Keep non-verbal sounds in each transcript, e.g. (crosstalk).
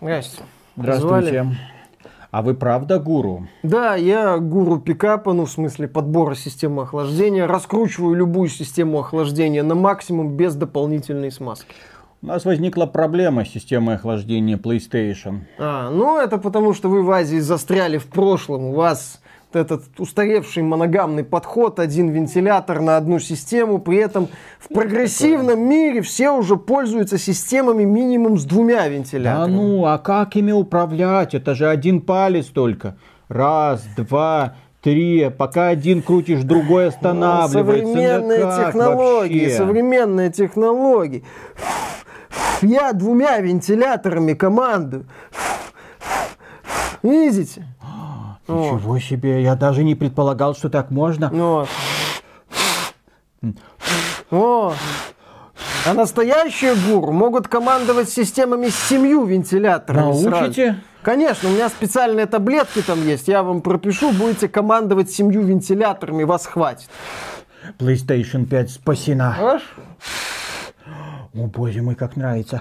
Здрасте. Здравствуйте. А вы правда гуру? Да, я гуру пикапа, ну, в смысле подбора системы охлаждения. Раскручиваю любую систему охлаждения на максимум без дополнительной смазки. У нас возникла проблема с системой охлаждения PlayStation. А, ну, это потому, что вы в Азии застряли в прошлом. У вас этот устаревший моногамный подход, один вентилятор на одну систему. При этом в прогрессивном мире все уже пользуются системами минимум с двумя Да вентиляторами. ну, а как ими управлять? Это же один палец только. Раз, два, три. Пока один крутишь, другой останавливается. Да Современные как технологии, вообще? современные технологии. Я двумя вентиляторами командую. Видите? (gasps) Ничего себе, я даже не предполагал, что так можно. Вот. О. А настоящие гуру могут командовать системами с семью вентиляторами сразу. Научите? Конечно, у меня специальные таблетки там есть. Я вам пропишу, будете командовать семью вентиляторами, вас хватит. PlayStation 5 спасена. Хорошо? О боже мой, как нравится.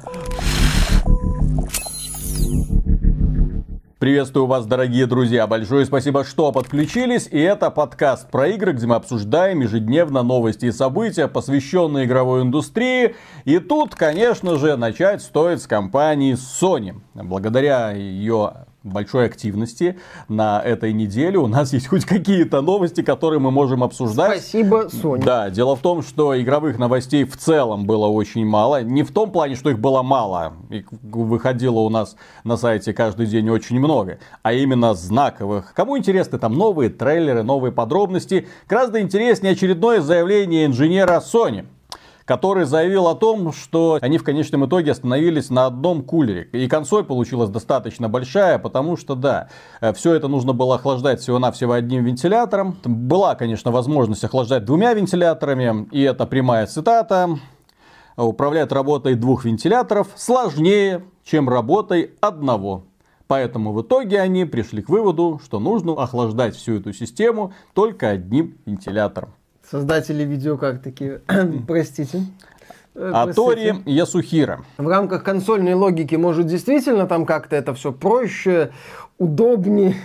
Приветствую вас, дорогие друзья. Большое спасибо, что подключились. И это подкаст про игры, где мы обсуждаем ежедневно новости и события, посвященные игровой индустрии. И тут, конечно же, начать стоит с компании Sony. Благодаря ее большой активности на этой неделе у нас (laughs) есть хоть какие-то новости, которые мы можем обсуждать. Спасибо, Соня. Да, дело в том, что игровых новостей в целом было очень мало. Не в том плане, что их было мало. Их выходило у нас на сайте каждый день очень много. А именно знаковых. Кому интересны там новые трейлеры, новые подробности. Гораздо интереснее очередное заявление инженера Sony который заявил о том, что они в конечном итоге остановились на одном кулере. И консоль получилась достаточно большая, потому что, да, все это нужно было охлаждать всего-навсего одним вентилятором. Была, конечно, возможность охлаждать двумя вентиляторами, и это прямая цитата. Управлять работой двух вентиляторов сложнее, чем работой одного. Поэтому в итоге они пришли к выводу, что нужно охлаждать всю эту систему только одним вентилятором. Создатели видео как такие, (clears throat) простите. Э, А простите. Тори Ясухира. В рамках консольной логики, может, действительно там как-то это все проще, удобнее.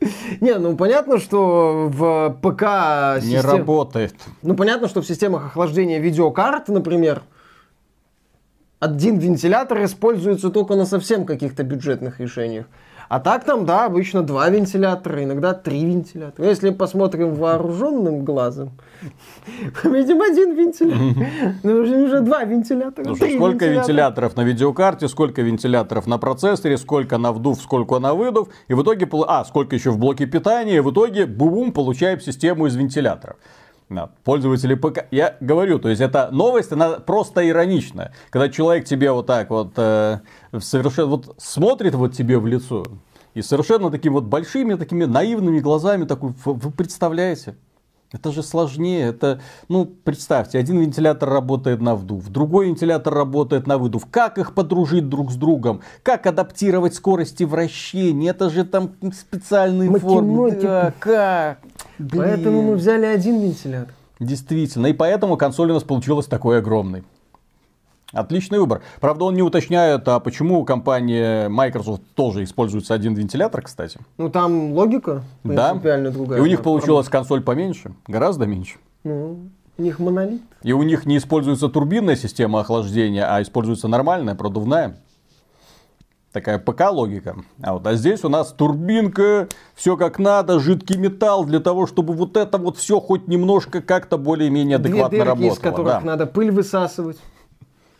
(laughs) Не, ну понятно, что в ПК Не систем- работает. Ну понятно, что в системах охлаждения видеокарт, например, один вентилятор используется только на совсем каких-то бюджетных решениях. А так там, да, обычно два вентилятора, иногда три вентилятора. Если посмотрим вооруженным глазом, (laughs) видим один вентилятор. Ну, уже, два вентилятора. Слушай, три сколько вентиляторов на видеокарте, сколько вентиляторов на процессоре, сколько на вдув, сколько на выдув. И в итоге, а, сколько еще в блоке питания. И в итоге, бум, получаем систему из вентиляторов. Да, пользователи ПК. Я говорю, то есть эта новость, она просто ироничная. Когда человек тебе вот так вот э, совершенно вот смотрит вот тебе в лицо и совершенно такими вот большими, такими наивными глазами такой, «Вы- представляете? Это же сложнее. Это, ну, представьте, один вентилятор работает на вдув, другой вентилятор работает на выдув. Как их подружить друг с другом? Как адаптировать скорости вращения? Это же там специальные формы. Математика. Да, как? Поэтому мы Блин. взяли один вентилятор. Действительно. И поэтому консоль у нас получилась такой огромной. Отличный выбор. Правда, он не уточняет, а почему компания Microsoft тоже используется один вентилятор, кстати. Ну там логика Да. принципиально другая. И у них получилась консоль поменьше, гораздо меньше. Ну, у них монолит. И у них не используется турбинная система охлаждения, а используется нормальная, продувная. Такая ПК-логика. А, вот, а здесь у нас турбинка, все как надо, жидкий металл, для того, чтобы вот это вот все хоть немножко как-то более-менее Две адекватно дырки, работало. из которых да. надо пыль высасывать.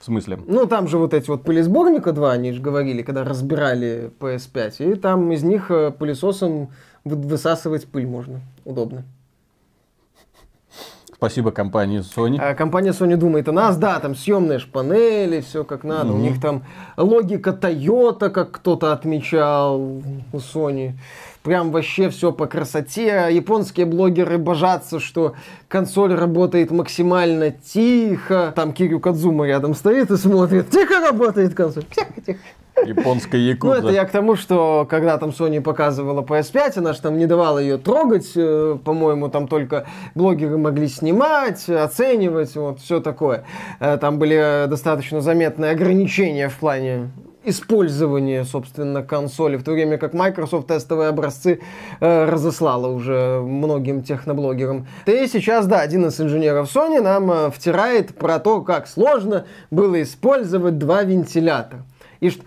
В смысле? Ну, там же вот эти вот пылесборника два, они же говорили, когда разбирали PS5. И там из них э, пылесосом вы- высасывать пыль можно. Удобно. Спасибо компании Sony. А компания Sony думает о нас, да, там съемные ж панели, все как надо. У них там логика Toyota, как кто-то отмечал у Sony. Прям вообще все по красоте. Японские блогеры божатся, что консоль работает максимально тихо. Там Кирю Кадзума рядом стоит и смотрит. Тихо работает консоль. Тихо, тихо. Японская Ну, якудза. это я к тому, что когда там Sony показывала PS5, она же там не давала ее трогать, э, по-моему, там только блогеры могли снимать, оценивать, вот, все такое. Э, Там были достаточно заметные ограничения в плане использования, собственно, консоли, в то время как Microsoft тестовые образцы э, разослала уже многим техноблогерам. И сейчас, да, один из инженеров Sony нам э, втирает про то, как сложно было использовать два вентилятора. И что,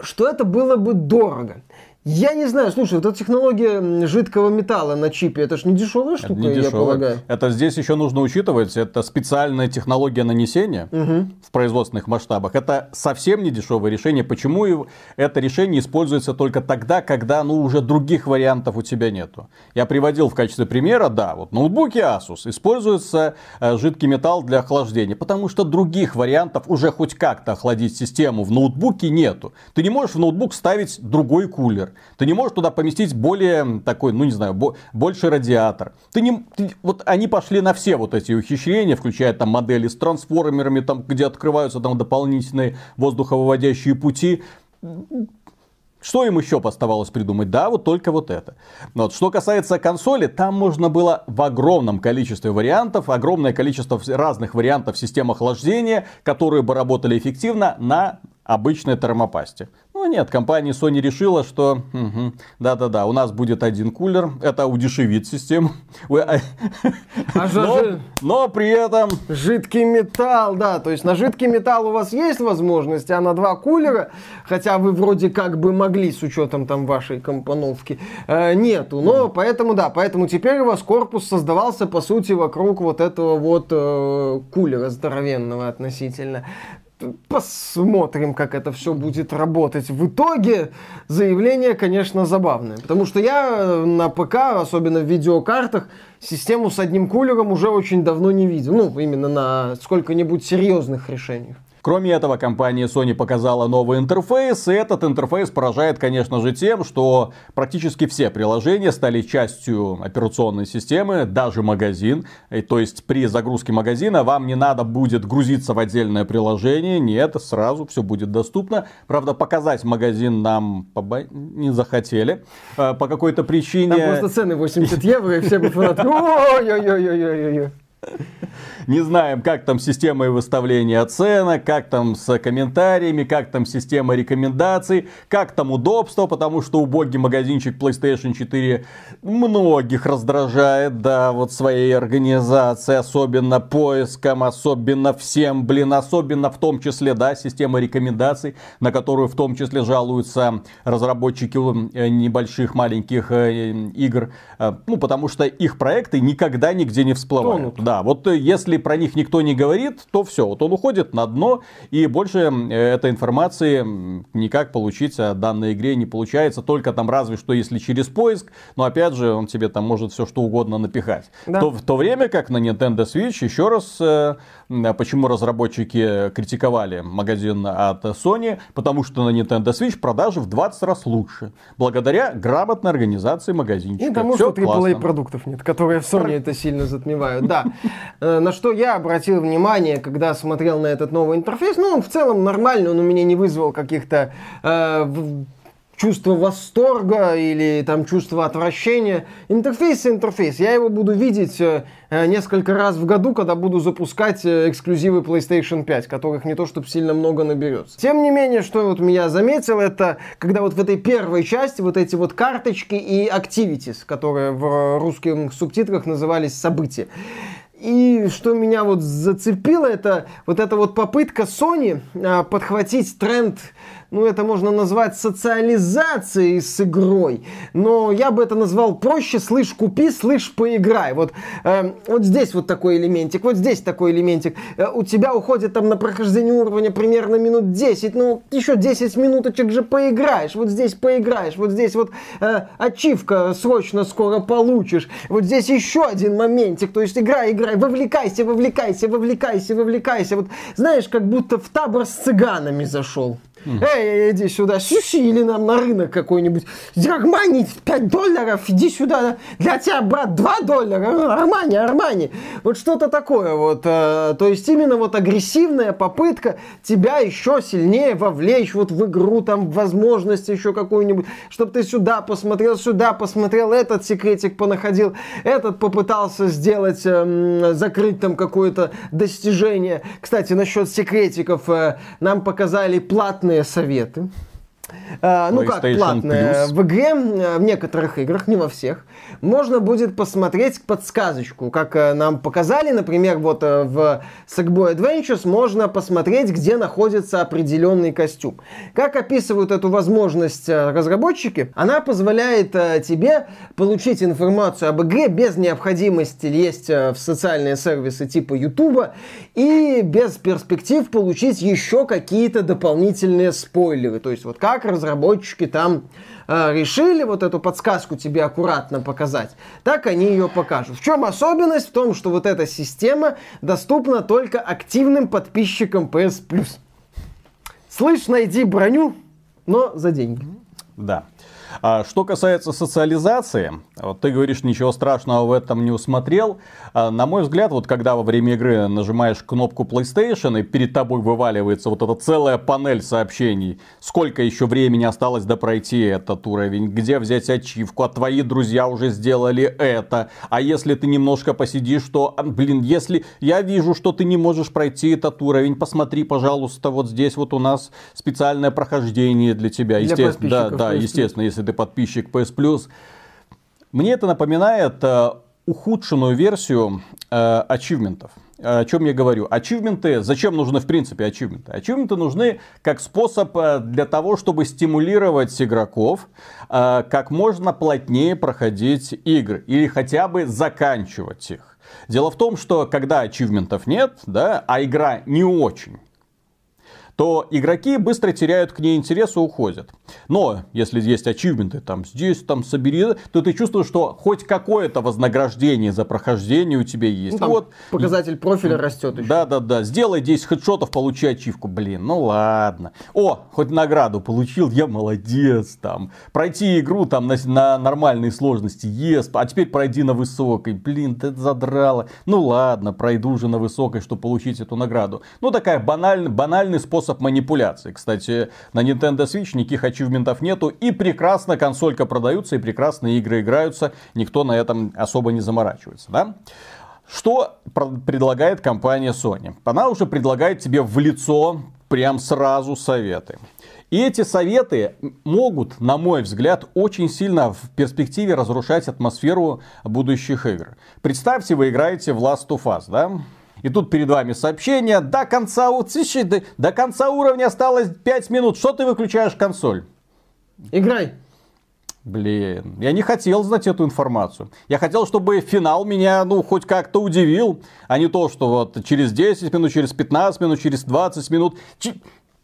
что это было бы дорого. Я не знаю, слушай, вот эта технология жидкого металла на чипе, это же не дешевая штука, не я дешевое. полагаю. Это здесь еще нужно учитывать, это специальная технология нанесения Мгм. в производственных масштабах. Это совсем не дешевое решение. Почему это решение используется только тогда, когда ну, уже других вариантов у тебя нету? Я приводил в качестве примера, да, вот ноутбуки Asus используется э, жидкий металл для охлаждения, потому что других вариантов уже хоть как-то охладить систему в ноутбуке нету. Ты не можешь в ноутбук ставить другой кулер. Ты не можешь туда поместить более такой, ну не знаю, бо- больше радиатор. Ты не, ты- вот они пошли на все вот эти ухищрения, включая там модели с трансформерами, там, где открываются там дополнительные воздуховыводящие пути. Что им еще оставалось придумать? Да, вот только вот это. Вот. Что касается консоли, там можно было в огромном количестве вариантов, огромное количество разных вариантов систем охлаждения, которые бы работали эффективно на обычной термопасте. Ну нет, компания Sony решила, что да-да-да, у нас будет один кулер, это удешевит систему. А- А но, же- но при этом Жидкий металл, да, то есть на жидкий металл у вас есть возможность, а на два кулера, хотя вы вроде как бы могли с учетом там вашей компоновки, э, нету. Но поэтому, да, поэтому теперь у вас корпус создавался по сути вокруг вот этого вот э, кулера здоровенного относительно. Посмотрим, как это все будет работать. В итоге заявление, конечно, забавное. Потому что я э, на ПК, особенно в видеокартах, систему с одним кулером уже очень давно не видел. Ну, именно на сколько-нибудь серьезных решениях. Кроме этого, компания Sony показала новый интерфейс, и этот интерфейс поражает, конечно же, тем, что практически все приложения стали частью операционной системы, даже магазин. И, то есть при загрузке магазина вам не надо будет грузиться в отдельное приложение, нет, сразу все будет доступно. Правда, показать магазин нам побо- не захотели э, по какой-то причине. Там просто цены 80 евро, и все бы фанаты. Ой-ой-ой-ой-ой-ой. Не знаем, как там система выставления оценок, как там с комментариями, как там система рекомендаций, как там удобство, потому что убогий магазинчик PlayStation 4 многих раздражает, да, вот своей организацией, особенно поиском, особенно всем, блин, особенно в том числе, да, система рекомендаций, на которую в том числе жалуются разработчики э, небольших маленьких э, игр, э, ну, потому что их проекты никогда нигде не всплывают. Тонут. Да, вот э, если про них никто не говорит, то все, вот он уходит на дно, и больше этой информации никак получить о данной игре не получается, только там разве что если через поиск, но опять же он тебе там может все что угодно напихать. Да. То, в то время как на Nintendo Switch, еще раз, э, м, почему разработчики критиковали магазин от Sony, потому что на Nintendo Switch продажи в 20 раз лучше, благодаря грамотной организации магазинчика. И тому, Всё что AAA классно. продуктов нет, которые в Sony это сильно затмевают. Да. Э, На что я обратил внимание, когда смотрел на этот новый интерфейс, ну, он в целом нормальный, он у меня не вызвал каких-то э, чувства восторга или там чувства отвращения. Интерфейс интерфейс. Я его буду видеть э, э, несколько раз в году, когда буду запускать эксклюзивы PlayStation 5, которых не то чтобы сильно много наберется. Тем не менее, что вот меня заметил, это когда вот в этой первой части вот эти вот карточки и activities, которые в русских субтитрах назывались события. И что меня вот зацепило, это вот эта вот попытка Sony а, подхватить тренд, ну это можно назвать социализацией с игрой, но я бы это назвал проще, слышь, купи, слышь, поиграй. Вот, э, вот здесь вот такой элементик, вот здесь такой элементик. Э, у тебя уходит там на прохождение уровня примерно минут 10, ну еще 10 минуточек же поиграешь, вот здесь поиграешь, вот здесь вот э, ачивка срочно скоро получишь, вот здесь еще один моментик, то есть играй, играй, вовлекайся, вовлекайся, вовлекайся, вовлекайся. Вот знаешь, как будто в табор с цыганами зашел. Эй, иди сюда, сюсили нам на рынок какой-нибудь. Армани 5 долларов, иди сюда. Для тебя, брат, 2 доллара. Армани, Армани. Вот что-то такое вот. э, То есть именно вот агрессивная попытка тебя еще сильнее вовлечь вот в игру, там, возможность еще какую-нибудь, чтобы ты сюда посмотрел, сюда посмотрел, этот секретик понаходил, этот попытался сделать, эм, закрыть там какое-то достижение. Кстати, насчет секретиков, э, нам показали платные платные советы. А, ну как платные? В игре, э, в некоторых играх, не во всех, можно будет посмотреть подсказочку. Как э, нам показали, например, вот э, в Sackboy Adventures можно посмотреть, где находится определенный костюм. Как описывают эту возможность разработчики? Она позволяет тебе получить информацию об игре без необходимости лезть в социальные сервисы типа YouTube и без перспектив получить еще какие-то дополнительные спойлеры. То есть вот как разработчики там э, решили вот эту подсказку тебе аккуратно показать, так они ее покажут. В чем особенность? В том, что вот эта система доступна только активным подписчикам PS Plus. Слышь, найди броню, но за деньги. Да. А что касается социализации, вот ты говоришь, ничего страшного в этом не усмотрел. А, на мой взгляд, вот когда во время игры нажимаешь кнопку PlayStation и перед тобой вываливается вот эта целая панель сообщений, сколько еще времени осталось до пройти этот уровень, где взять ачивку, а твои друзья уже сделали это, а если ты немножко посидишь, то, а, блин, если я вижу, что ты не можешь пройти этот уровень, посмотри, пожалуйста, вот здесь вот у нас специальное прохождение для тебя. Для естественно, да, да, естественно, если ты подписчик PS Plus. Мне это напоминает э, ухудшенную версию э, ачивментов. О чем я говорю? Ачивменты, зачем нужны в принципе ачивменты? Ачивменты нужны как способ э, для того, чтобы стимулировать игроков э, как можно плотнее проходить игры или хотя бы заканчивать их. Дело в том, что когда ачивментов нет, да, а игра не очень, то игроки быстро теряют к ней интерес и уходят. Но если есть ачивменты, там здесь, там собери, то ты чувствуешь, что хоть какое-то вознаграждение за прохождение у тебя есть. Ну, вот показатель профиля растет еще. Да, да, да. Сделай 10 хедшотов, получи ачивку. Блин, ну ладно. О, хоть награду получил, я молодец. Там пройти игру там на, на нормальной сложности, ес. А теперь пройди на высокой. Блин, ты задрала. Ну ладно, пройду уже на высокой, чтобы получить эту награду. Ну такая банальный, банальный способ способ манипуляции. Кстати, на Nintendo Switch никаких ачивментов нету. И прекрасно консолька продаются, и прекрасно игры играются. Никто на этом особо не заморачивается. Да? Что предлагает компания Sony? Она уже предлагает тебе в лицо прям сразу советы. И эти советы могут, на мой взгляд, очень сильно в перспективе разрушать атмосферу будущих игр. Представьте, вы играете в Last of Us, да? И тут перед вами сообщение, до конца, до, конца уровня осталось 5 минут, что ты выключаешь консоль? Играй. Блин, я не хотел знать эту информацию. Я хотел, чтобы финал меня, ну, хоть как-то удивил, а не то, что вот через 10 минут, через 15 минут, через 20 минут. Ч...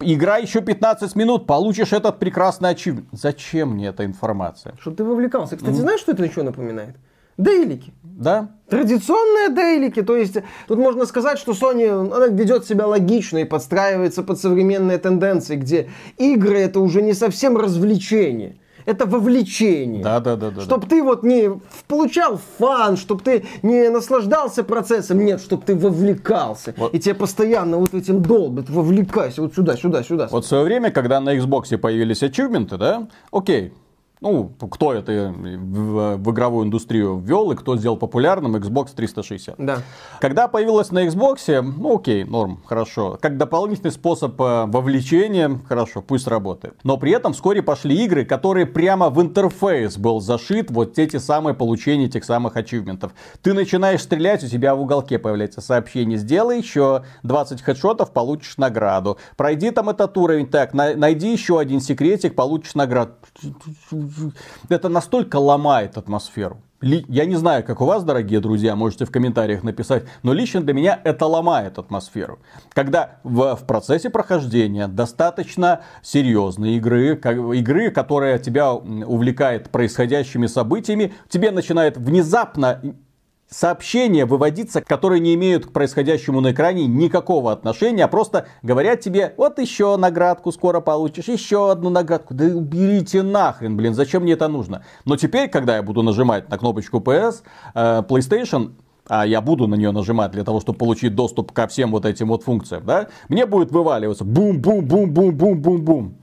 Играй еще 15 минут, получишь этот прекрасный ачивмент. Зачем мне эта информация? Чтобы ты вовлекался. Кстати, знаешь, что это еще напоминает? Дейлики. Да. Традиционные дейлики. То есть тут можно сказать, что Sony она ведет себя логично и подстраивается под современные тенденции, где игры это уже не совсем развлечение. Это вовлечение. Да, да, да, да. Чтобы ты вот не получал фан, чтобы ты не наслаждался процессом, нет, чтобы ты вовлекался. Вот. И тебе постоянно вот этим долбят, вовлекайся, вот сюда, сюда, сюда. Вот в свое время, когда на Xbox появились ачивменты, да, окей, ну, кто это в, в игровую индустрию ввел и кто сделал популярным Xbox 360. Да. Когда появилась на Xbox, ну окей, норм, хорошо. Как дополнительный способ э, вовлечения, хорошо, пусть работает. Но при этом вскоре пошли игры, которые прямо в интерфейс был зашит вот эти самые получения этих самых ачивментов. Ты начинаешь стрелять, у тебя в уголке появляется сообщение, сделай еще 20 хедшотов, получишь награду. Пройди там этот уровень, так, найди еще один секретик, получишь награду это настолько ломает атмосферу. Я не знаю, как у вас, дорогие друзья, можете в комментариях написать, но лично для меня это ломает атмосферу. Когда в, в процессе прохождения достаточно серьезной игры, как, игры, которая тебя увлекает происходящими событиями, тебе начинает внезапно сообщения выводиться, которые не имеют к происходящему на экране никакого отношения, а просто говорят тебе, вот еще наградку скоро получишь, еще одну наградку. Да уберите нахрен, блин, зачем мне это нужно? Но теперь, когда я буду нажимать на кнопочку PS, э, PlayStation, а я буду на нее нажимать для того, чтобы получить доступ ко всем вот этим вот функциям, да, мне будет вываливаться бум-бум-бум-бум-бум-бум-бум.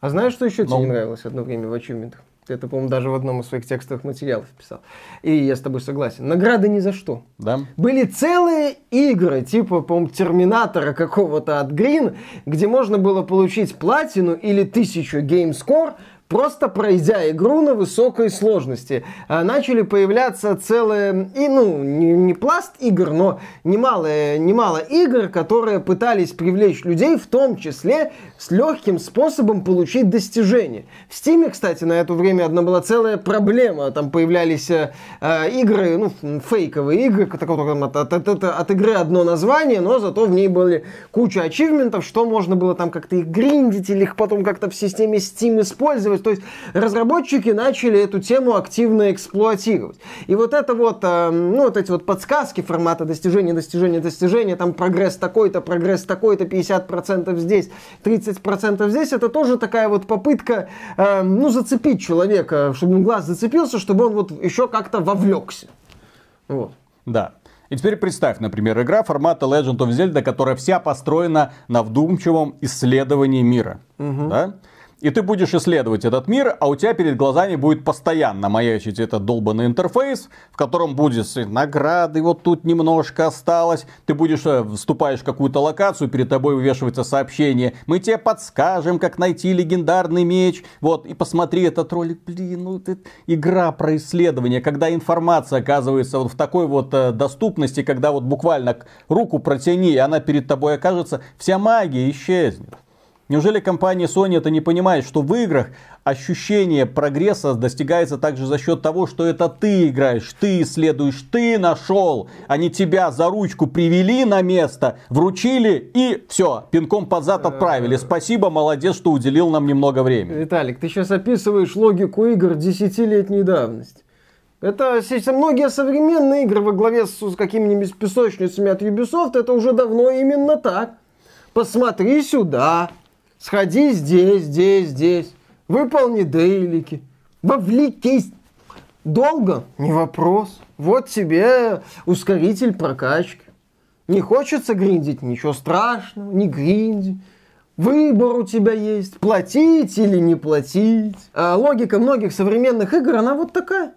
А знаешь, что еще Но... тебе не нравилось одно время в ачивментах? Ты это, по-моему, даже в одном из своих текстовых материалов писал. И я с тобой согласен. Награды ни за что. Да? Были целые игры, типа, по-моему, Терминатора какого-то от Green, где можно было получить платину или тысячу геймскор просто пройдя игру на высокой сложности. А начали появляться целые, и, ну, не, не пласт игр, но немало, немало игр, которые пытались привлечь людей, в том числе с легким способом получить достижения. В Steam, кстати, на это время одна была целая проблема. Там появлялись э, э игры, ну, фейковые игры, от, от, от, от, от игры одно название, но зато в ней были куча ачивментов, что можно было там как-то их гриндить или их потом как-то в системе Steam использовать. То есть разработчики начали эту тему активно эксплуатировать. И вот это вот, э, ну, вот эти вот подсказки формата достижения, достижения, достижения, там прогресс такой-то, прогресс такой-то, 50% здесь, 30% здесь, это тоже такая вот попытка, э, ну, зацепить человека, чтобы глаз зацепился, чтобы он вот еще как-то вовлекся. Вот. Да. И теперь представь, например, игра формата Legend of Zelda, которая вся построена на вдумчивом исследовании мира. Угу. Да? И ты будешь исследовать этот мир, а у тебя перед глазами будет постоянно маячить этот долбанный интерфейс, в котором будет награды, вот тут немножко осталось. Ты будешь, э, вступаешь в какую-то локацию, перед тобой вывешивается сообщение. Мы тебе подскажем, как найти легендарный меч. Вот, и посмотри этот ролик. Блин, ну это игра про исследование, когда информация оказывается вот в такой вот э, доступности, когда вот буквально руку протяни, и она перед тобой окажется, вся магия исчезнет. Неужели компания Sony это не понимает, что в играх ощущение прогресса достигается также за счет того, что это ты играешь, ты исследуешь, ты нашел, они тебя за ручку привели на место, вручили и все, пинком под зад отправили. Спасибо, молодец, что уделил нам немного времени. Виталик, ты сейчас описываешь логику игр десятилетней давности. Это многие современные игры во главе с какими-нибудь песочницами от Ubisoft, это уже давно именно так. Посмотри сюда, Сходи здесь, здесь, здесь. Выполни дейлики. Вовлекись. Долго? Не вопрос. Вот тебе ускоритель прокачки. Не хочется гриндить? Ничего страшного, не гринди. Выбор у тебя есть, платить или не платить. А логика многих современных игр, она вот такая.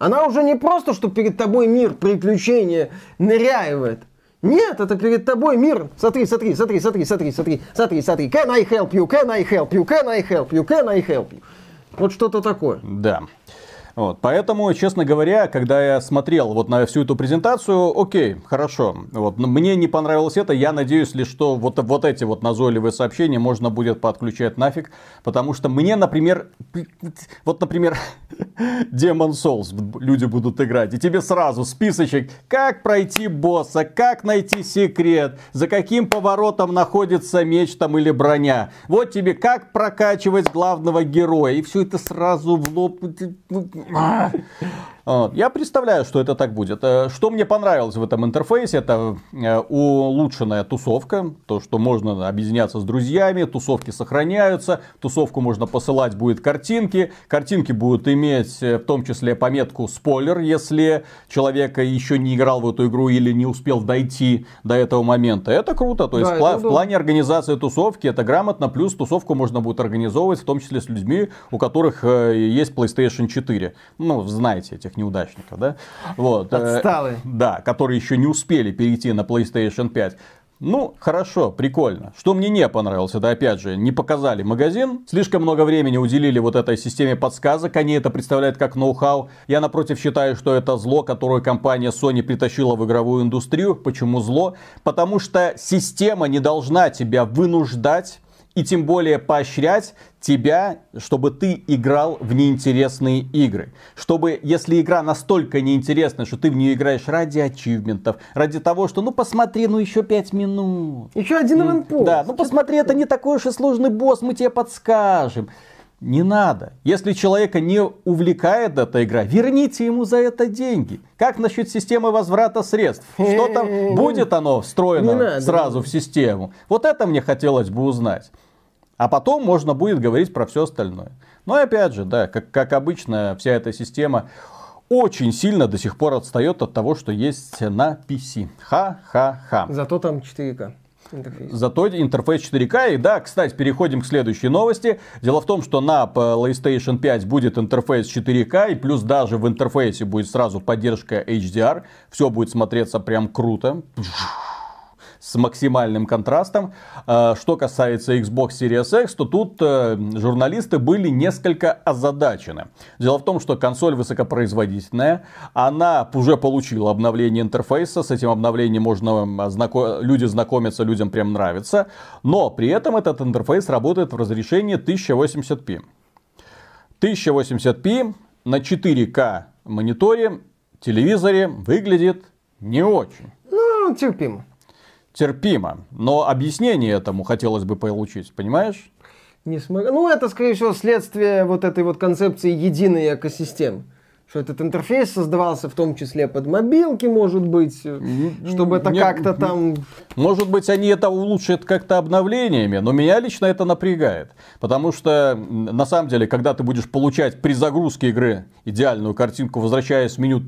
Она уже не просто, что перед тобой мир приключения ныряет. Нет, это перед тобой мир. Смотри, смотри, смотри, смотри, смотри, смотри, смотри, смотри. Can I help you? Can I help you? Can I help you? Can I help you? Вот что-то такое. Да. Вот, поэтому, честно говоря, когда я смотрел вот на всю эту презентацию, окей, хорошо. Вот, мне не понравилось это. Я надеюсь лишь, что вот, вот эти вот назойливые сообщения можно будет подключать нафиг. Потому что мне, например, вот, например, (laughs) Demon Souls люди будут играть. И тебе сразу списочек, как пройти босса, как найти секрет, за каким поворотом находится меч там или броня. Вот тебе как прокачивать главного героя. И все это сразу в лоб 啊 я представляю, что это так будет. Э, что мне понравилось в этом интерфейсе, это э, улучшенная тусовка, то, что можно объединяться с друзьями, тусовки сохраняются, тусовку можно посылать будет картинки, картинки будут иметь э, в том числе пометку спойлер, если человек еще не играл в эту игру или не успел дойти до этого момента. Это круто, то есть да, в, в плане организации тусовки это грамотно, плюс тусовку можно будет организовывать в том числе с людьми, у которых есть PlayStation 4. Ну, знаете этих неудачников, да? Вот. Э, Отсталые. Да, которые еще не успели перейти на PlayStation 5. Ну, хорошо, прикольно. Что мне не понравилось, это опять же, не показали магазин, слишком много времени уделили вот этой системе подсказок, они это представляют как ноу-хау. Я, напротив, считаю, что это зло, которое компания Sony притащила в игровую индустрию. Почему зло? Потому что система не должна тебя вынуждать и тем более поощрять тебя, чтобы ты играл в неинтересные игры. Чтобы, если игра настолько неинтересная, что ты в нее играешь ради ачивментов, ради того, что ну посмотри, ну еще пять минут. Еще один аванпост. Да, ну посмотри, это не такой уж и сложный босс, мы тебе подскажем. Не надо. Если человека не увлекает эта игра, верните ему за это деньги. Как насчет системы возврата средств? Что там будет оно встроено сразу в систему? Вот это мне хотелось бы узнать. А потом можно будет говорить про все остальное. Но опять же, да, как, как обычно, вся эта система очень сильно до сих пор отстает от того, что есть на PC. Ха-ха-ха. Зато там 4К. Интерфейс. Зато интерфейс 4К. И да, кстати, переходим к следующей новости. Дело в том, что на PlayStation 5 будет интерфейс 4К, и плюс даже в интерфейсе будет сразу поддержка HDR. Все будет смотреться прям круто с максимальным контрастом. А, что касается Xbox Series X, то тут э, журналисты были несколько озадачены. Дело в том, что консоль высокопроизводительная, она уже получила обновление интерфейса, с этим обновлением можно знако... люди знакомятся, людям прям нравится, но при этом этот интерфейс работает в разрешении 1080p. 1080p на 4К мониторе, телевизоре выглядит не очень. Ну, терпимо терпимо. Но объяснение этому хотелось бы получить, понимаешь? Не смог... Ну, это, скорее всего, следствие вот этой вот концепции единой экосистемы. Что этот интерфейс создавался в том числе под мобилки, может быть, чтобы это как-то там... Может быть, они это улучшат как-то обновлениями, но меня лично это напрягает. Потому что, на самом деле, когда ты будешь получать при загрузке игры идеальную картинку, возвращаясь в меню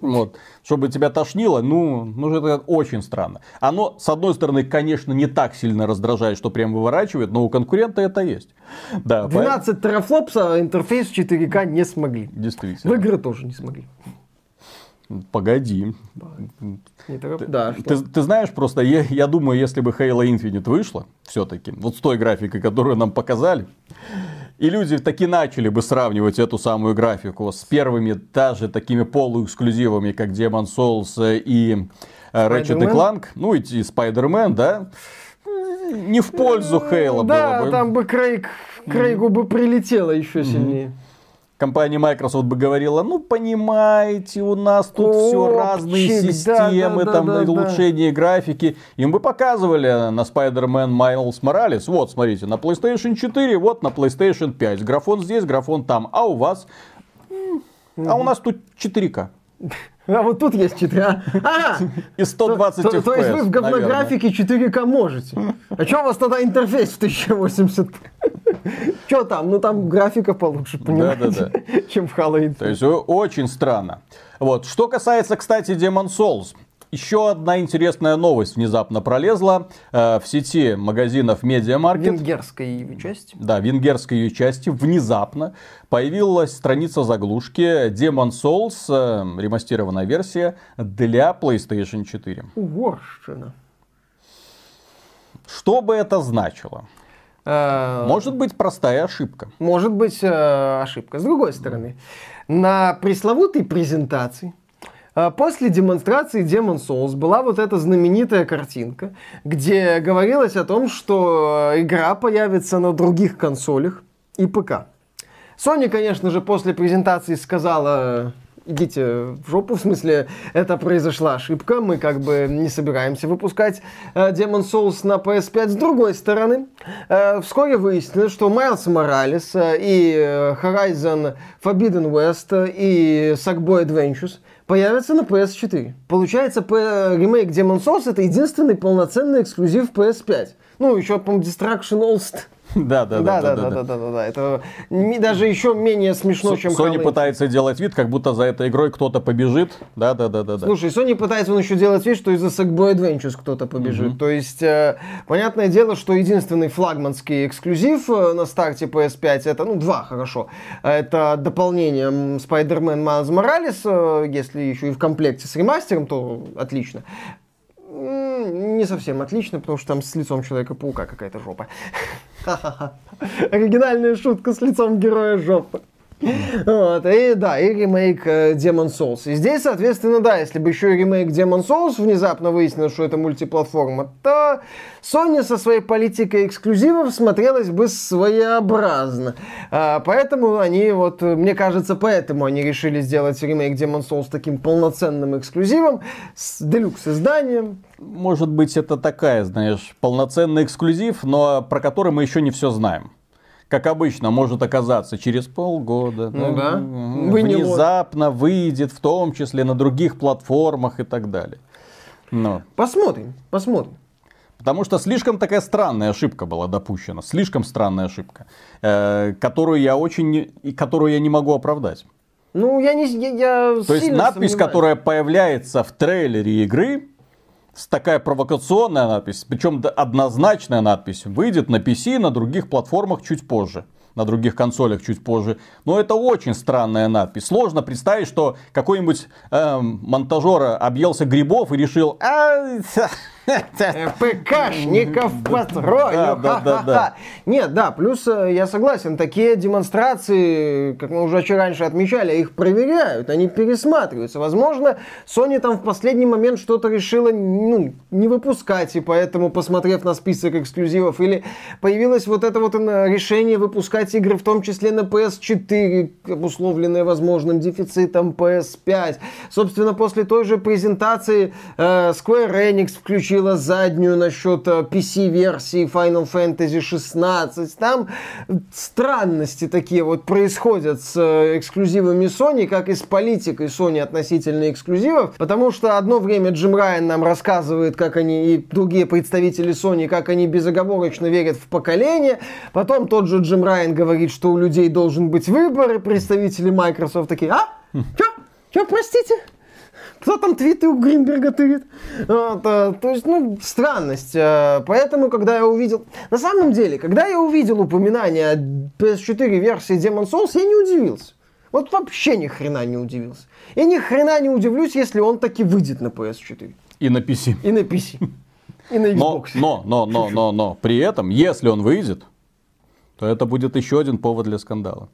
вот. Чтобы тебя тошнило, ну, ну, это очень странно. Оно, с одной стороны, конечно, не так сильно раздражает, что прям выворачивает, но у конкурента это есть. Да, 12 поэтому... терафлопса интерфейс 4К не смогли. Действительно. В игры тоже не смогли. Погоди. Это, да, ты, ты, ты знаешь, просто я, я думаю, если бы Halo Infinite вышла, все-таки, вот с той графикой, которую нам показали, и люди таки начали бы сравнивать эту самую графику с первыми даже такими полуэксклюзивами, как Demon Souls и э, Ratchet Clank, ну и Spider-Man, да, не в пользу Хейла да, было бы. там бы Крейг, Крейгу бы прилетело еще сильнее компания Microsoft бы говорила, ну понимаете, у нас тут Копчик, все разные системы, да, да, там да, улучшение да. графики. Им бы показывали на Spider-Man Miles Morales, вот смотрите, на PlayStation 4, вот на PlayStation 5. Графон здесь, графон там, а у вас... А у нас тут 4К. А вот тут есть 4. А, ага. И 120 то, FPS, то, то есть вы в говнографике 4К можете. А что у вас тогда интерфейс в 1080? (laughs) Что там? Ну там графика получше, понимаете, да, да, да. (laughs) чем в Halo Infinite. То есть очень странно. Вот. Что касается, кстати, Demon Souls. Еще одна интересная новость внезапно пролезла э, в сети магазинов Медиамаркет. Венгерской ее части. Да, венгерской ее части внезапно появилась страница заглушки Demon Souls, э, ремастированная версия для PlayStation 4. Угорщина. Что бы это значило? Э, Может быть простая ошибка. Может быть ошибка. С другой стороны, на пресловутой презентации после демонстрации Demon Souls была вот эта знаменитая картинка, где говорилось о том, что игра появится на других консолях и ПК. Sony, конечно же, после презентации сказала, идите в жопу, в смысле, это произошла ошибка, мы как бы не собираемся выпускать э, Demon Souls на PS5. С другой стороны, э, вскоре выяснилось, что Майлз Моралес э, и э, Horizon Forbidden West и Sackboy Adventures появится на PS4. Получается, ремейк Demon Souls это единственный полноценный эксклюзив PS5. Ну, еще, по-моему, Destruction All (laughs) да, да, да, да, да, да, да, да, да. Это даже еще менее смешно, чем Sony пытается делать вид, как будто за этой игрой кто-то побежит. Да, да, да, да. Слушай, Sony пытается он еще делать вид, что из-за Sackboy Adventures кто-то побежит. То есть, э, понятное дело, что единственный флагманский эксклюзив э, на старте PS5 это, ну, два, хорошо. Это дополнение Spider-Man Miles Morales, э, если еще и в комплекте с ремастером, то отлично. Не совсем отлично, потому что там с лицом Человека-паука какая-то жопа. Оригинальная шутка с лицом героя жопы. Вот, и да, и ремейк э, Demon Souls. И здесь, соответственно, да, если бы еще и ремейк Demon Souls внезапно выяснилось, что это мультиплатформа, то Sony со своей политикой эксклюзивов смотрелась бы своеобразно. А, поэтому они вот, мне кажется, поэтому они решили сделать ремейк Demon Souls таким полноценным эксклюзивом с делюкс изданием. Может быть, это такая, знаешь, полноценный эксклюзив, но про который мы еще не все знаем как обычно, может оказаться через полгода. Ну да. Вы внезапно выйдет, в том числе на других платформах и так далее. Но. Посмотрим, посмотрим. Потому что слишком такая странная ошибка была допущена. Слишком странная ошибка, э, которую я очень, которую я не могу оправдать. Ну, я не, я, я То есть надпись, сомневаюсь. которая появляется в трейлере игры, такая провокационная надпись, причем однозначная надпись, выйдет на PC на других платформах чуть позже на других консолях чуть позже. Но это очень странная надпись. Сложно представить, что какой-нибудь э, монтажер объелся грибов и решил, (laughs) ПКшников построю. Да, да, да, да. Нет, да, плюс э, я согласен, такие демонстрации, как мы уже раньше отмечали, их проверяют, они пересматриваются. Возможно, Sony там в последний момент что-то решила ну, не выпускать, и поэтому, посмотрев на список эксклюзивов, или появилось вот это вот решение выпускать игры, в том числе на PS4, обусловленное возможным дефицитом PS5. Собственно, после той же презентации э, Square Enix включил включила заднюю насчет PC-версии э, Final Fantasy 16. Там странности такие вот происходят с э, эксклюзивами Sony, как и с политикой Sony относительно эксклюзивов, потому что одно время Джим Райан нам рассказывает, как они и другие представители Sony, как они безоговорочно верят в поколение, потом тот же Джим Райан говорит, что у людей должен быть выбор, и представители Microsoft такие, а? Чё? Чё, простите? Кто там твиты у Гринберга тырит? Вот, а, то есть, ну, странность. А, поэтому, когда я увидел... На самом деле, когда я увидел упоминание о PS4 версии Demon Souls, я не удивился. Вот вообще ни хрена не удивился. И ни хрена не удивлюсь, если он таки выйдет на PS4. И на PC. И на PC. И на Xbox. Но, но, но, но, но, но, при этом, если он выйдет, то это будет еще один повод для скандала.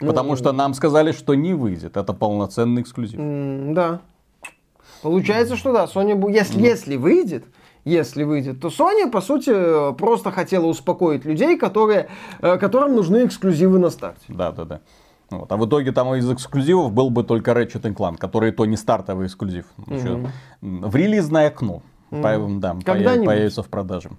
Ну, Потому что нам сказали, что не выйдет. Это полноценный эксклюзив. Да. Получается, что да, Sony, если, если выйдет, если выйдет, то Sony, по сути, просто хотела успокоить людей, которые, э, которым нужны эксклюзивы на старте. Да, да, да. Вот. А в итоге там из эксклюзивов был бы только Ratchet Clank, который то не стартовый эксклюзив. Угу. В релизное окно. Mm. Да, появится в продаже.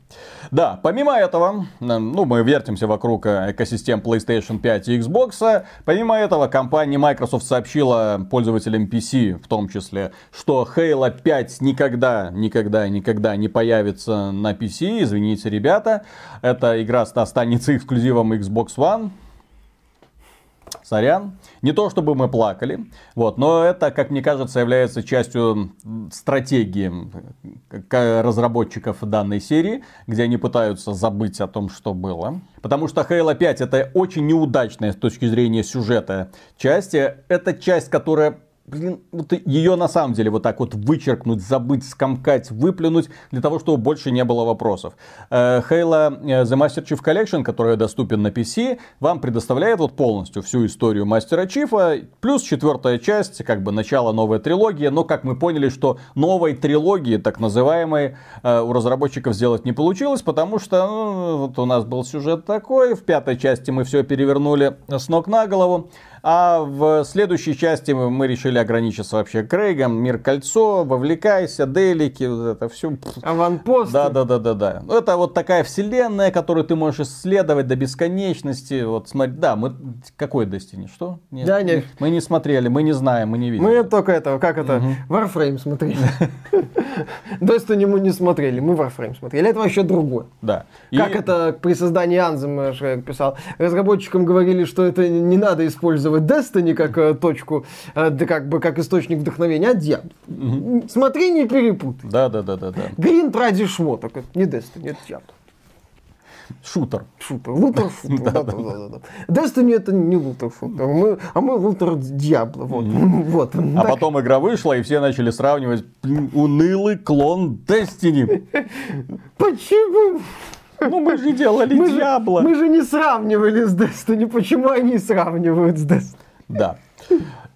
Да, помимо этого, ну, мы вертимся вокруг э, экосистем PlayStation 5 и Xbox. Помимо этого, компания Microsoft сообщила пользователям PC, в том числе, что Halo 5 никогда, никогда, никогда не появится на PC. Извините, ребята. Эта игра останется эксклюзивом Xbox One. Сорян. Не то чтобы мы плакали, вот, но это, как мне кажется, является частью стратегии разработчиков данной серии, где они пытаются забыть о том, что было. Потому что Halo 5 это очень неудачная с точки зрения сюжета часть. Это часть, которая блин, вот ее на самом деле вот так вот вычеркнуть, забыть, скомкать, выплюнуть, для того, чтобы больше не было вопросов. Э, Halo э, The Master Chief Collection, который доступен на PC, вам предоставляет вот полностью всю историю Мастера Чифа, плюс четвертая часть, как бы начало новой трилогии, но как мы поняли, что новой трилогии, так называемой, э, у разработчиков сделать не получилось, потому что ну, вот у нас был сюжет такой, в пятой части мы все перевернули с ног на голову, а в следующей части мы решили ограничиться вообще Крейгом, Мир Кольцо, Вовлекайся, Делики, вот это все. Аванпост. Да, да, да, да, да. Это вот такая вселенная, которую ты можешь исследовать до бесконечности. Вот смотри, да, мы какой Destiny, что? Нет, да, нет. Мы не смотрели, мы не знаем, мы не видели. Мы только этого, как это, угу. Warframe смотрели. (laughs) Destiny мы не смотрели, мы Warframe смотрели. Это вообще другое. Да. Как это при создании Шрек писал. Разработчикам говорили, что это не надо использовать использовать Destiny как э, точку, э, да, как бы как источник вдохновения, а Diablo. Угу. Смотри, не перепутай. Да, да, да, да, да. Гринт ради шмоток, это не Destiny, это Diablo. Шутер. Шутер. Лутер шутер. да, да, да, да, да. Destiny это не лутер шутер. Мы, а мы лутер Диабло. Вот. (laughs) вот. А так. потом игра вышла, и все начали сравнивать унылый клон Destiny. (laughs) Почему? Ну мы же делали мы Диабло. Же, мы же не сравнивали с Destiny. Почему они сравнивают с Destiny? Да.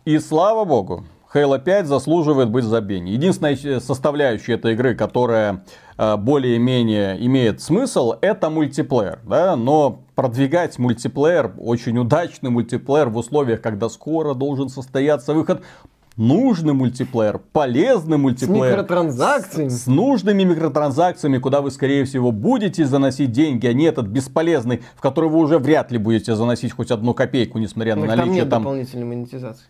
И слава богу, Halo 5 заслуживает быть забвением. Единственная составляющая этой игры, которая э, более-менее имеет смысл, это мультиплеер. Да? Но продвигать мультиплеер, очень удачный мультиплеер в условиях, когда скоро должен состояться выход нужный мультиплеер, полезный мультиплеер. С микротранзакциями. С, с нужными микротранзакциями, куда вы, скорее всего, будете заносить деньги, а не этот бесполезный, в который вы уже вряд ли будете заносить хоть одну копейку, несмотря на наличие там... нет там... дополнительной монетизации.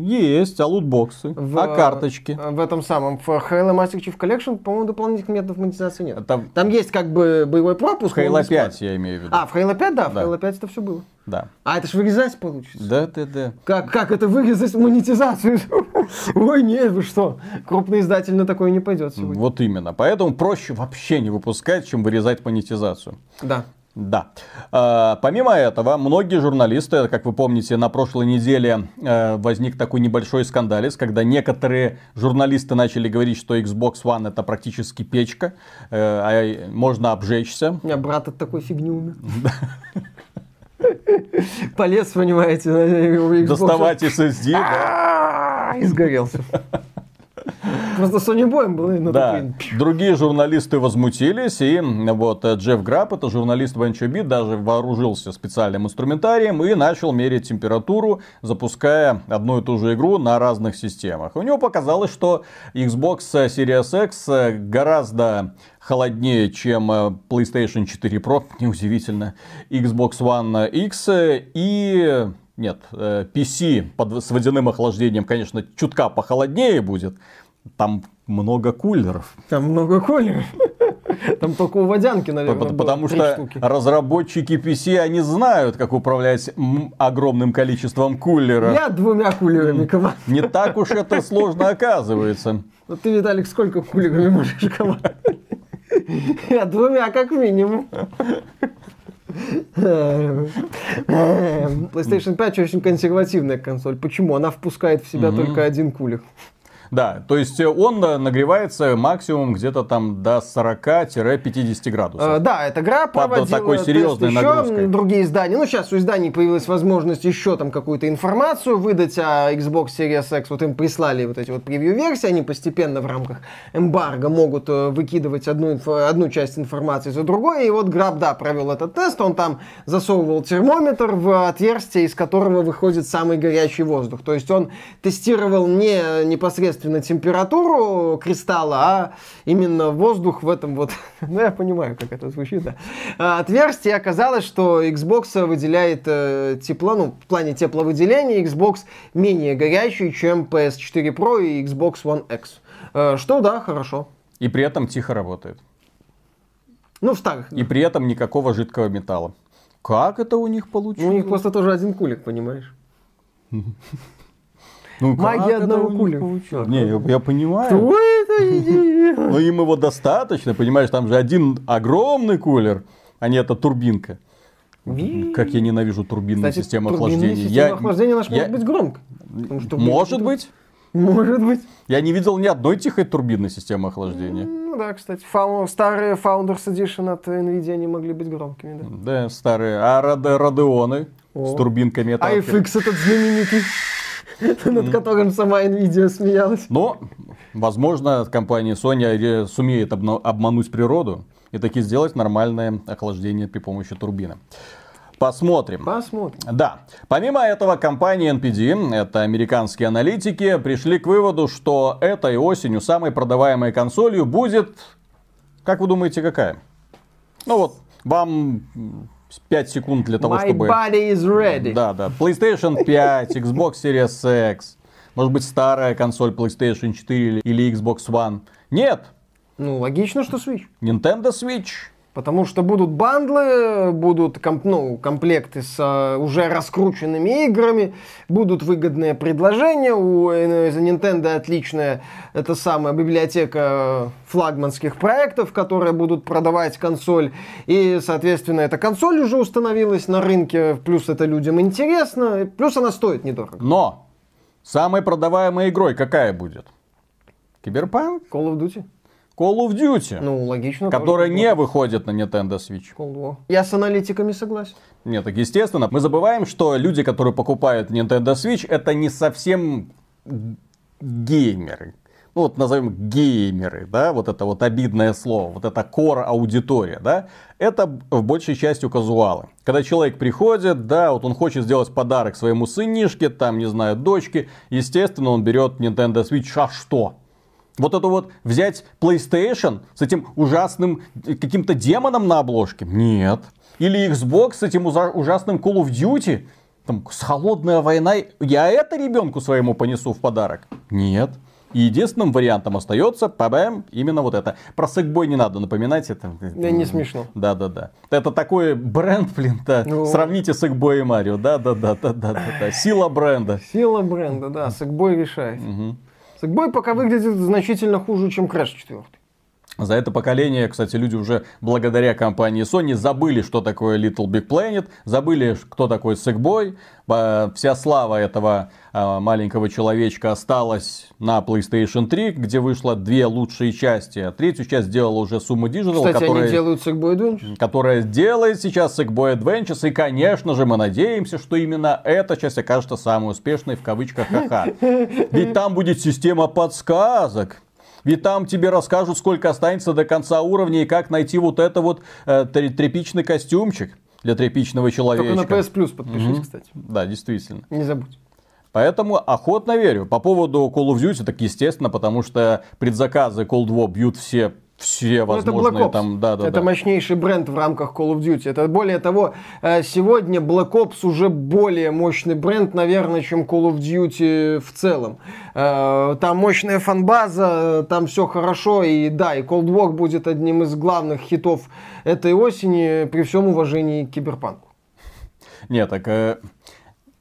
Есть, а лутбоксы, в, а карточки. В этом самом, в Halo Master Chief Collection, по-моему, дополнительных методов монетизации нет. Там, там есть как бы боевой пропуск. В Halo 5 я имею в виду. А, в Halo 5, да, в да. Halo 5 это все было. Да. А это же вырезать получится. Да, да, да. Как, как это вырезать монетизацию? (laughs) Ой, нет, вы что? Крупный издатель на такое не пойдет сегодня. Вот именно. Поэтому проще вообще не выпускать, чем вырезать монетизацию. Да. Да. А, помимо этого, многие журналисты, как вы помните, на прошлой неделе э, возник такой небольшой скандалец, когда некоторые журналисты начали говорить, что Xbox One это практически печка, э, а можно обжечься. У меня брат от такой фигни умер. (laughs) Полез, понимаете, на Xbox. Доставать SSD. да. А, И сгорелся. Просто Sony Boy был на Да, такой... другие журналисты возмутились, и вот э, Джефф Граб, это журналист VentureBeat, даже вооружился специальным инструментарием и начал мерить температуру, запуская одну и ту же игру на разных системах. У него показалось, что Xbox Series X э, гораздо холоднее, чем э, PlayStation 4 Pro, (laughs) неудивительно, Xbox One X э, и нет, э, PC под, с водяным охлаждением, конечно, чутка похолоднее будет. Там много кулеров. Там много колеров. (laughs) Там только у водянки, наверное, Потому что штуки. разработчики PC, они знают, как управлять огромным количеством кулеров. Я двумя кулерами команд. Не так уж это сложно оказывается. (laughs) Вот ты, Виталик, сколько кулерами можешь команд? Я двумя, как минимум. PlayStation 5 очень консервативная консоль. Почему? Она впускает в себя только один кулер. Да, то есть э, он э, нагревается максимум где-то там до 40-50 градусов. Э, Да, эта игра Под проводила такой серьезной еще, нагрузкой. другие издания. Ну, сейчас у изданий появилась возможность еще там какую-то информацию выдать о Xbox Series X. Вот им прислали вот эти вот превью-версии, они постепенно в рамках эмбарго могут э, выкидывать одну, инфо- одну часть информации за другой. И вот Граб, да, провел этот тест, он там засовывал термометр в отверстие, из которого выходит самый горячий воздух. То есть он тестировал не непосредственно температуру кристалла, а именно воздух в этом вот, (laughs) ну я понимаю, как это звучит, да. А, Отверстие оказалось, что Xbox выделяет э, тепло, ну, в плане тепловыделения Xbox менее горячий, чем PS4 Pro и Xbox One X. Э, Что, да, хорошо. И при этом тихо работает. Ну, в старых. И при этом никакого жидкого металла. Как это у них получилось? У них просто тоже один кулик, понимаешь? (laughs) Ну, магия одного получилось? Не, я, я понимаю. Что это? (laughs) Но им его достаточно, понимаешь, там же один огромный кулер, а не эта турбинка. Как я ненавижу турбинную Кстати, систему охлаждения. система Я- охлаждения наша я- может быть громко. Может быть. Может быть. Я не видел ни одной тихой турбинной системы охлаждения. Ну да, кстати, фау- старые Founders Edition от NVIDIA они могли быть громкими, да. Да, старые. А О. с турбинками. это А FX этот знаменитый, (laughs) над которым сама NVIDIA смеялась. Но, возможно, компания Sony ре- сумеет обмануть природу и таки сделать нормальное охлаждение при помощи турбины. Посмотрим. Посмотрим. Да. Помимо этого, компания NPD, это американские аналитики, пришли к выводу, что этой осенью самой продаваемой консолью будет, как вы думаете, какая? Ну вот, вам 5 секунд для того, My чтобы... body is ready. Да, да. PlayStation 5, Xbox Series X, может быть старая консоль PlayStation 4 или Xbox One. Нет, Ну, логично, что Switch. Nintendo Switch. Потому что будут бандлы, будут комп- ну, комплекты с э, уже раскрученными играми, будут выгодные предложения. У э, Nintendo отличная это самая библиотека флагманских проектов, которые будут продавать консоль. И, соответственно, эта консоль уже установилась на рынке, плюс это людям интересно, плюс она стоит недорого. Но самой продаваемой игрой какая будет? Киберпанк? Call of Duty. Call of Duty. Ну, логично. которая не выходит на Nintendo Switch. Cold War. Я с аналитиками согласен. Нет, так естественно. Мы забываем, что люди, которые покупают Nintendo Switch, это не совсем геймеры. Ну вот назовем геймеры, да, вот это вот обидное слово, вот это core аудитория, да, это в большей части казуалы. Когда человек приходит, да, вот он хочет сделать подарок своему сынишке, там, не знаю, дочке, естественно, он берет Nintendo Switch, а что? Вот это вот взять PlayStation с этим ужасным э, каким-то демоном на обложке? Нет. Или Xbox с этим ужасным Call of Duty? Там, с холодная война. Я это ребенку своему понесу в подарок? Нет. И единственным вариантом остается, пабэм, именно вот это. Про Сэкбой не надо напоминать. Это Да, не смешно. Да, да, да. Это такой бренд, блин, да. Ну. Сравните Сэкбой и Марио. Да, да, да, да, да, да, да. Сила бренда. Сила бренда, да, Сэкбой решает. Мгм. Сэкбой пока выглядит значительно хуже, чем Crash 4. За это поколение, кстати, люди уже благодаря компании Sony забыли, что такое Little Big Planet, забыли, кто такой Sackboy. Вся слава этого а, маленького человечка осталась на PlayStation 3, где вышло две лучшие части. А третью часть сделала уже Sumo Digital, Кстати, которая, они делают Sackboy Adventures. которая делает сейчас Sackboy Adventures. И, конечно же, мы надеемся, что именно эта часть окажется самой успешной в кавычках ха-ха. Ведь там будет система подсказок. Ведь там тебе расскажут, сколько останется до конца уровня и как найти вот это вот э, тряпичный костюмчик для тряпичного человечка. Только на PS Plus подпишись, Мгм. кстати. Да, действительно. Не забудь. Поэтому охотно верю. По поводу Call of Duty, так естественно, потому что предзаказы Cold War бьют все, все Ну, это возможные там, да, да, это да. мощнейший бренд в рамках Call of Duty. Это более того, э, сегодня Black Ops уже более мощный бренд, наверное, чем Call of Duty в целом. Э, Там мощная фанбаза, там все хорошо, и да, и Cold War будет одним из главных хитов этой осени, при всем уважении к киберпанку. Нет, так э,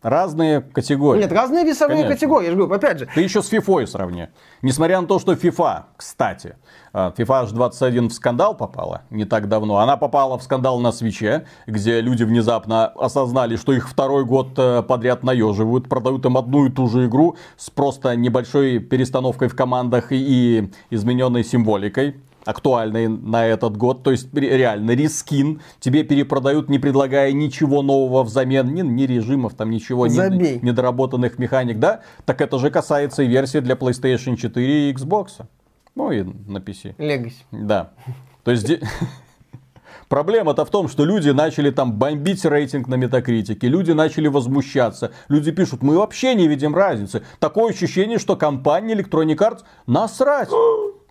разные категории. Нет, разные весовые Конечно. категории, я же говорю, опять же, Ты еще с FIFA сравни. Несмотря на то, что FIFA, кстати, э, FIFA H21 в скандал попала не так давно. Она попала в скандал на свече, где люди внезапно осознали, что их второй год э, подряд наеживают, продают им одну и ту же игру с просто небольшой перестановкой в командах и, и измененной символикой актуальной на этот год, то есть ре- реально рискин, тебе перепродают, не предлагая ничего нового взамен, ни, ни режимов, там ничего, ни- Забей. недоработанных механик, да? Так это же касается и версии для PlayStation 4 и Xbox. Ну и на PC. Legacy. Да. То есть... (laughs) Проблема-то в том, что люди начали там бомбить рейтинг на метакритике, люди начали возмущаться, люди пишут, мы вообще не видим разницы. Такое ощущение, что компания Electronic Arts насрать. (gasps) (laughs)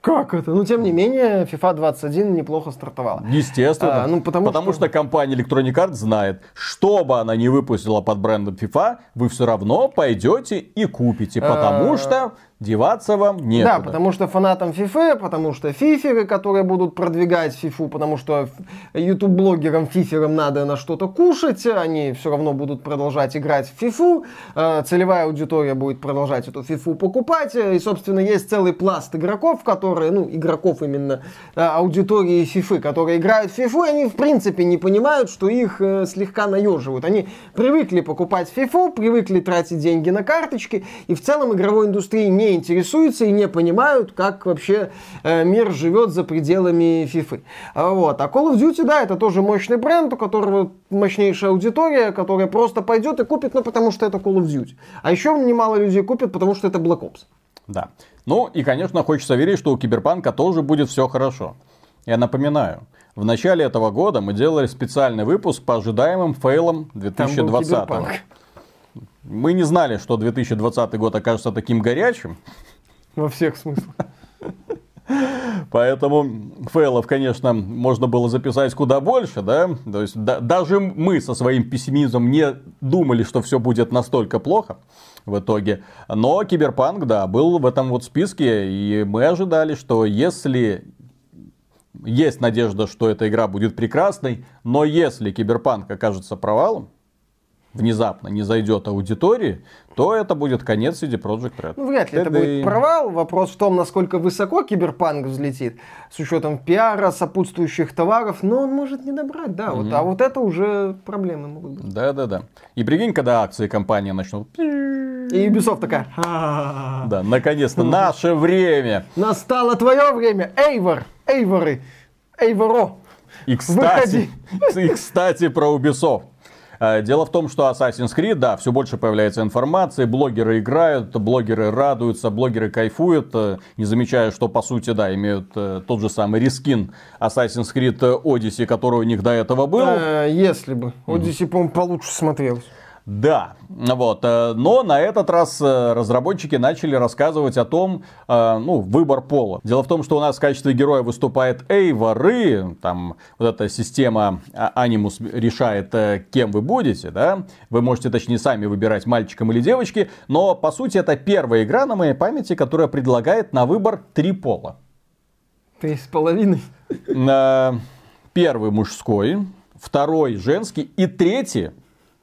Как это? Ну, тем не менее, FIFA 21 неплохо стартовала. Естественно. А, ну, потому что- что... компания Electronic Arts знает, что бы она не выпустила под брендом FIFA, вы все равно пойдете и купите, потому А. что деваться вам некуда. Да, потому что фанатам FIFA, потому что фиферы, которые будут продвигать фифу, потому что ютуб-блогерам, фиферам надо на что-то кушать, они все равно будут продолжать играть в фифу, э, целевая аудитория будет продолжать эту фифу покупать, э, и, собственно, есть целый пласт игроков, которые, ну, игроков именно э, аудитории фифы, которые играют в фифу, и они, в принципе, не понимают, что их слегка наеживают. Они привыкли покупать фифу, привыкли тратить деньги на карточки, и в целом игровой индустрии не интересуются и не понимают, как вообще э, мир живет за пределами фифы. А Вот. А Call of Duty, да, это тоже мощный бренд, у которого мощнейшая аудитория, которая просто пойдет и купит, ну, потому что это Call of Duty. А еще немало людей купят, потому что это Black Ops. Да. Ну и, конечно, хочется верить, что у Киберпанка тоже будет все хорошо. Я напоминаю, в начале этого года мы делали специальный выпуск по ожидаемым фейлам Там был 2020 Киберпанк. Мы не знали, что 2020 год окажется таким горячим, Во всех смыслах. поэтому фейлов, конечно, можно было записать куда больше, да? То есть да- даже мы со своим пессимизмом не думали, что все будет настолько плохо в итоге. Но Киберпанк, да, был в этом вот списке, и мы ожидали, что если есть надежда, что эта игра будет прекрасной, но если Киберпанк окажется провалом, внезапно не зайдет аудитории, то это будет конец CD Projekt Red. Ну, вряд ли это Та-дам. будет провал. Вопрос в том, насколько высоко киберпанк взлетит, с учетом пиара, сопутствующих товаров, но он может не добрать, да. Вот, а вот это уже проблемы могут быть. Да-да-да. И прикинь, когда акции компании начнут... И Ubisoft такая. Да, наконец-то, наше время. настало твое время, Эйвор, Эйворы, Эйворо. И кстати, и кстати про Ubisoft. Э, Дело в том, что Assassin's Creed, да, все больше появляется информации, блогеры играют, блогеры радуются, блогеры кайфуют, э, не замечая, что по сути, да, имеют э, тот же самый рескин Assassin's Creed Odyssey, который у них до этого был. Если бы. Odyssey, по-моему, получше смотрелось. Да, вот. э, Но на этот раз э, разработчики начали рассказывать о том, э, ну, выбор пола. Дело в том, что у нас в качестве героя выступает Эйворы, там вот эта система а, Animus решает, кем вы будете, да. Вы можете, точнее, сами выбирать, мальчиком или девочки, но, по сути, это первая игра на моей памяти, которая предлагает на выбор три пола. Три с половиной. Первый мужской, второй женский и третий,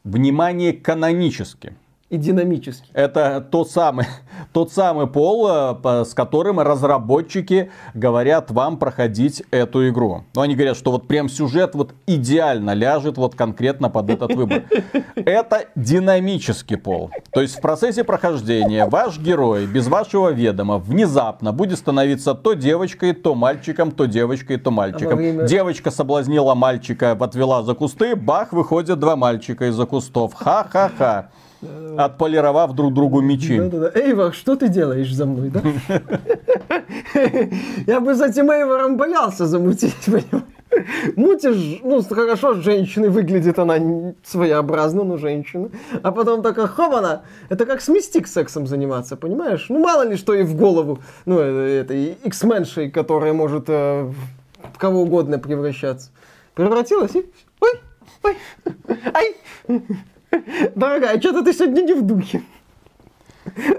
внимание, канонически. И динамический. Это тот самый, (laughs) тот самый пол, э, с которым разработчики говорят вам проходить эту игру. Но они говорят, что вот прям сюжет вот идеально ляжет вот конкретно под этот выбор. (laughs) Это динамический пол. То есть в процессе прохождения ваш герой без вашего ведома внезапно будет становиться то девочкой, то мальчиком, то девочкой, то мальчиком. Время- Девочка соблазнила мальчика, отвела за кусты, бах, выходят два мальчика из-за кустов. Ха-ха-ха. Отполировав друг другу мечи. Да-да-да. Эйвор, что ты делаешь за мной, да? (laughs) Я бы с этим Эйвором боялся замутить, (laughs) понимаешь? Мутишь, ну, хорошо, с женщиной выглядит она своеобразно, но женщина. А потом такая, хобана, это как с мистик сексом заниматься, понимаешь? Ну, мало ли, что ей в голову, ну, э, этой X-меншей, которая может э, в кого угодно превращаться. Превратилась и... Ой, ой, ай! Дорогая, что-то ты сегодня не в духе.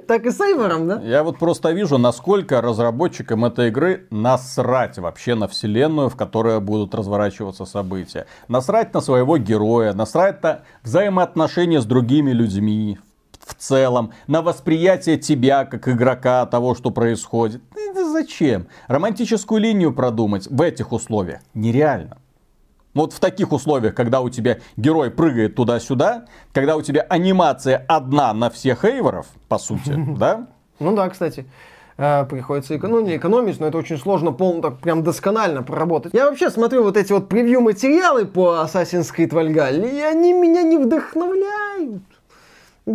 Так и с Эйвором, да? Я вот просто вижу, насколько разработчикам этой игры насрать вообще на вселенную, в которой будут разворачиваться события. Насрать на своего героя, насрать на взаимоотношения с другими людьми в целом, на восприятие тебя как игрока, того, что происходит. Это зачем? Романтическую линию продумать в этих условиях нереально. Вот в таких условиях, когда у тебя герой прыгает туда-сюда, когда у тебя анимация одна на всех эйворов, по сути, (laughs) да? Ну да, кстати. Э, Приходится эко- ну, не экономить, но это очень сложно, полно, так прям досконально проработать. Я вообще смотрю вот эти вот превью-материалы по Assassin's Creed Valhalla, и они меня не вдохновляют.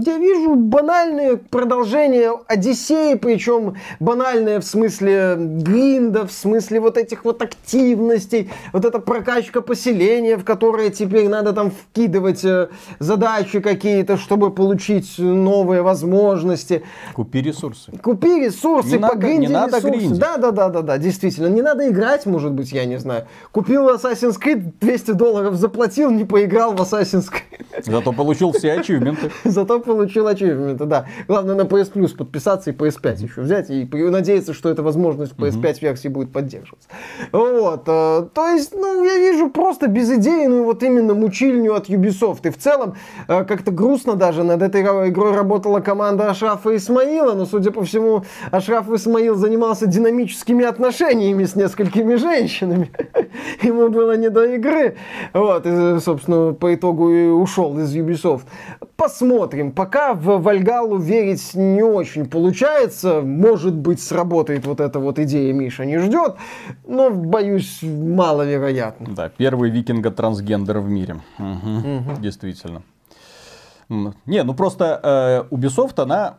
Я вижу банальные продолжения Одиссеи, причем банальные в смысле гринда, в смысле вот этих вот активностей, вот эта прокачка поселения, в которое теперь надо там вкидывать э, задачи какие-то, чтобы получить новые возможности. Купи ресурсы. Купи ресурсы, Не надо- погринди не надо ресурсы. гриндить. Да, да, да, да, да, действительно. Не надо играть, может быть, я не знаю. Купил Assassin's Creed, 200 долларов заплатил, не поиграл в Assassin's Creed. Зато получил все (laughs) ачивменты. Зато получил ачивменты, да. Главное на PS Plus подписаться и PS5 еще взять. И надеяться, что эта возможность в PS5 версии будет поддерживаться. Вот. э, То есть, ну, я вижу просто безидейную вот именно мучильню от Ubisoft. И в целом, э, как-то грустно даже над этой игрой работала команда Ашрафа Исмаила. Но, судя по всему, Ашраф Исмаил занимался динамическими отношениями с несколькими женщинами. (laughs) Ему было не до игры. Вот. И, собственно, по итогу и ушел из Ubisoft. Посмотрим. Пока в Вальгалу верить не очень получается. Может быть, сработает вот эта вот идея Миша не ждет. Но, боюсь, маловероятно. Да, первый викинга-трансгендер в мире. Мгм, Действительно. М, Не, ну просто э, Ubisoft, она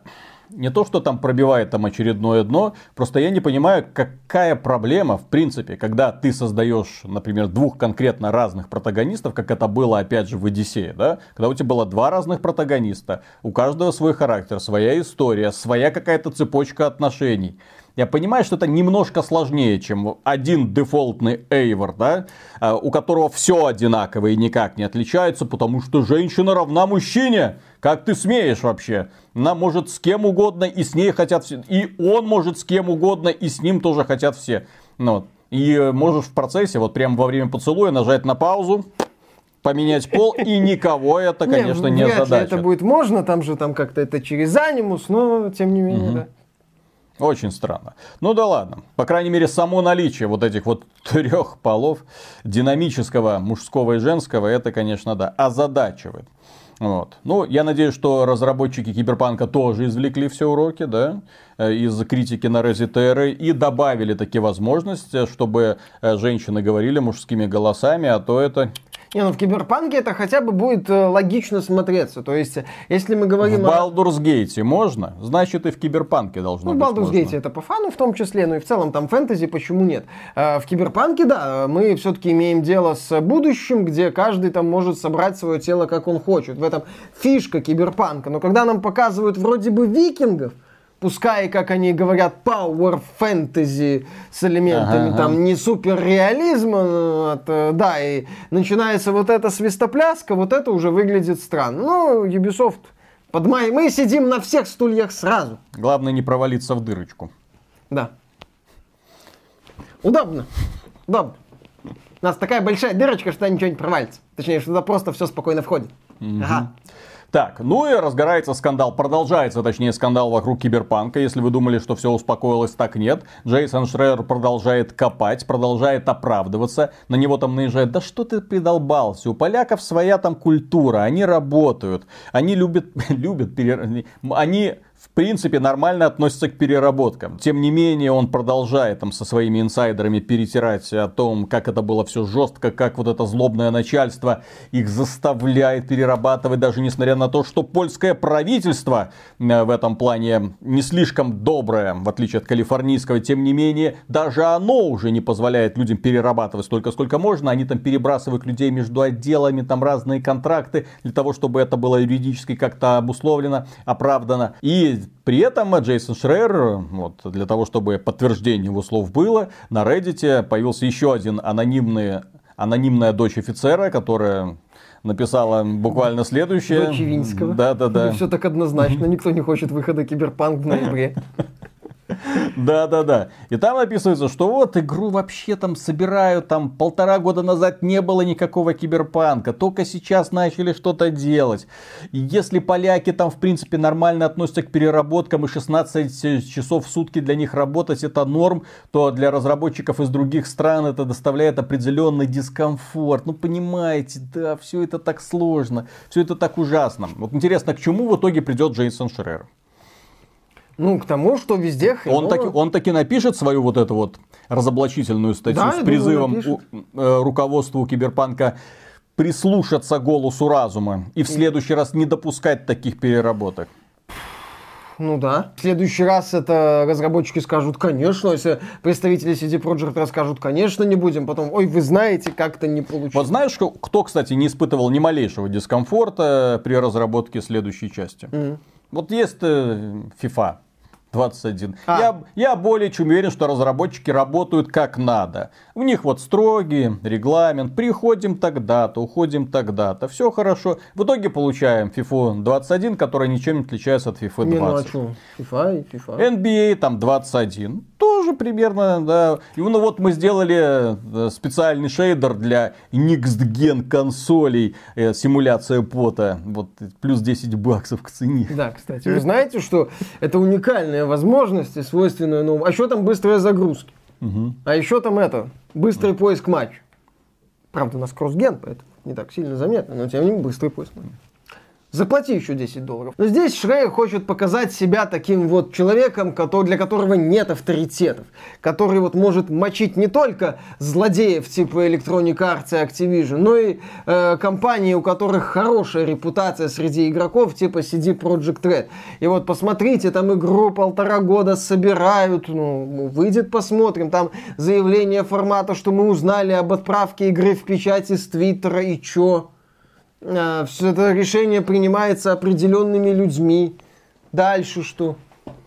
не то, что там пробивает там очередное дно, просто я не понимаю, какая проблема, в принципе, когда ты создаешь, например, двух конкретно разных протагонистов, как это было, опять же, в Одиссее, да, когда у тебя было два разных протагониста, у каждого свой характер, своя история, своя какая-то цепочка отношений. Я понимаю, что это немножко сложнее, чем один дефолтный Эйвор, да, а, у которого все одинаково и никак не отличается, потому что женщина равна мужчине. Как ты смеешь вообще? Она может с кем угодно, и с ней хотят все. И он может с кем угодно, и с ним тоже хотят все. Ну, вот. И э, можешь в процессе, вот прямо во время поцелуя, нажать на паузу, поменять пол, и никого это, конечно, не, ли задача. это будет можно, там же там как-то это через анимус, но тем не менее, да. Очень странно. Ну да ладно. По крайней мере, само наличие вот этих вот (laughs) трех полов, динамического, мужского и женского, это, конечно, да, озадачивает. Вот. Ну, я надеюсь, что разработчики Киберпанка тоже извлекли все уроки, да, из критики на Резитеры и добавили такие возможности, чтобы э, женщины говорили мужскими голосами, а то это Не, ну в Киберпанке это хотя бы будет э, логично смотреться. То есть, э, если мы в говорим о... Baldur's Gate можно, значит и в Киберпанке должно Ну, в быть Baldur's можно. Gate это по фану в том числе, ну и в целом там фэнтези, почему нет? Э, В Киберпанке, да, мы все-таки имеем дело с будущим, где каждый там может собрать свое тело, как он хочет. В этом фишка Киберпанка. Но когда нам показывают вроде бы викингов, пускай, как они говорят, power fantasy с элементами Ага, там ага. не суперреализма, от, э, да, и начинается вот эта свистопляска, вот это уже выглядит странно. Ну, Ubisoft, под май... мы сидим на всех стульях сразу. Главное не провалиться в дырочку. Да. Удобно. Удобно. У нас такая большая дырочка, что ничего не провалится. Точнее, что туда просто все спокойно входит. Ага. Так, ну и разгорается скандал, продолжается, точнее, скандал вокруг Киберпанка. Если вы думали, что все успокоилось, так нет. Джейсон Шрейер продолжает копать, продолжает оправдываться. На него там наезжает, да что ты придолбался, у поляков своя там культура, они работают, они любят, (laughs) любят, они в принципе нормально относится к переработкам. Тем не менее, он продолжает там со своими инсайдерами перетирать о том, как это было все жестко, как вот это злобное начальство их заставляет перерабатывать, даже несмотря на то, что польское правительство э, в этом плане не слишком доброе, в отличие от калифорнийского. Тем не менее, даже оно уже не позволяет людям перерабатывать столько, сколько можно. Они там перебрасывают людей между отделами, там разные контракты для того, чтобы это было юридически как-то обусловлено, оправдано. И при этом Джейсон Шрейер, вот, для того, чтобы подтверждение его слов было, на Reddit появился еще один анонимный, анонимная дочь офицера, которая написала буквально следующее. Дочь Винского. Да, да, да. Все так однозначно. Никто не хочет выхода Киберпанк в ноябре. Да, да, да. И там описывается, что вот игру вообще там собирают, там полтора года назад не было никакого киберпанка, только сейчас начали что-то делать. И если поляки там в принципе нормально относятся к переработкам и 16 часов в сутки для них работать это норм, то для разработчиков из других стран это доставляет определенный дискомфорт. Ну понимаете, да, все это так сложно, все это так ужасно. Вот интересно, к чему в итоге придет Джейсон Шрер? Ну, к тому, что везде хреново. Он таки, он таки напишет свою вот эту вот разоблачительную статью да, с призывом думаю, у, э, руководству Киберпанка прислушаться голосу разума и в следующий раз не допускать таких переработок. Ну да. В следующий раз это разработчики скажут, конечно, если представители CD Projekt расскажут, конечно, не будем. Потом, ой, вы знаете, как-то не получилось. Вот знаешь, кто, кстати, не испытывал ни малейшего дискомфорта при разработке следующей части? Mm-hmm. Вот есть э, FIFA, 21. А. Я, я более чем уверен, что разработчики работают как надо. У них вот строгий регламент. Приходим тогда-то, уходим тогда-то. Все хорошо. В итоге получаем FIFA 21, которая ничем не отличается от FIFA 20. Не, ну а что? FIFA и FIFA. NBA там 21 тоже примерно, да. И ну вот мы сделали э, специальный шейдер для Next Gen консолей, э, симуляция пота, вот плюс 10 баксов к цене. Да, кстати, вы знаете, что это уникальная возможность, свойственная новому. А еще там быстрая загрузка. Угу. А еще там это, быстрый поиск матч. Правда, у нас кроссген, поэтому не так сильно заметно, но тем не менее быстрый поиск матч. Заплати еще 10 долларов. Но здесь Шрейер хочет показать себя таким вот человеком, который, для которого нет авторитетов. Который вот может мочить не только злодеев типа Electronic Arts и Activision, но и э, компании, у которых хорошая репутация среди игроков типа CD Projekt Red. И вот посмотрите, там игру полтора года собирают, ну, выйдет посмотрим. Там заявление формата, что мы узнали об отправке игры в печати с Твиттера и чё? А, все это решение принимается определенными людьми. Дальше что?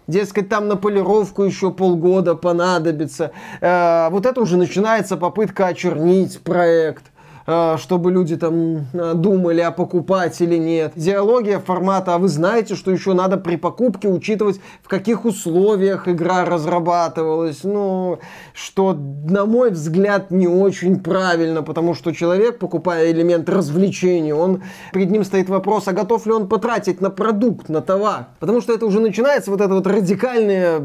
Дескать, там на полировку еще полгода понадобится. А, вот это уже начинается попытка очернить проект. Э, чтобы люди там э, думали, а покупать или нет. Идеология формата, а вы знаете, что еще надо при покупке учитывать, в каких условиях игра разрабатывалась. Ну, что, на мой взгляд, не очень правильно, потому что человек, покупая элемент развлечения, он, перед ним стоит вопрос, а готов ли он потратить на продукт, на товар. Потому что это уже начинается вот это вот радикальное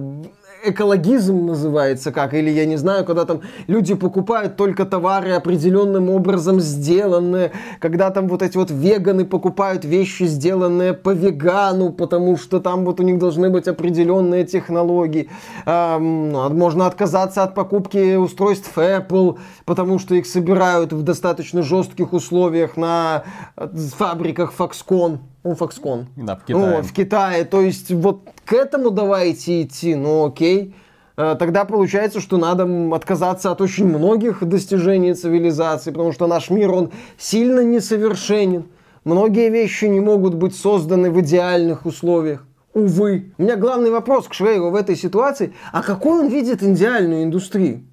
экологизм называется как, или я не знаю, когда там люди покупают только товары определенным образом сделанные, когда там вот эти вот веганы покупают вещи, сделанные по вегану, потому что там вот у них должны быть определенные технологии. Эм, можно отказаться от покупки устройств Apple, потому что их собирают в достаточно жестких условиях на э, фабриках Foxconn. Ну, Foxconn. Да, в Китае. Ну, в Китае. То есть вот к этому давайте идти, ну окей. Э, тогда получается, что надо отказаться от очень многих достижений цивилизации, потому что наш мир, он сильно несовершенен. Многие вещи не могут быть созданы в идеальных условиях. Увы. У меня главный вопрос к Швейгу в этой ситуации. А какой он видит идеальную индустрию?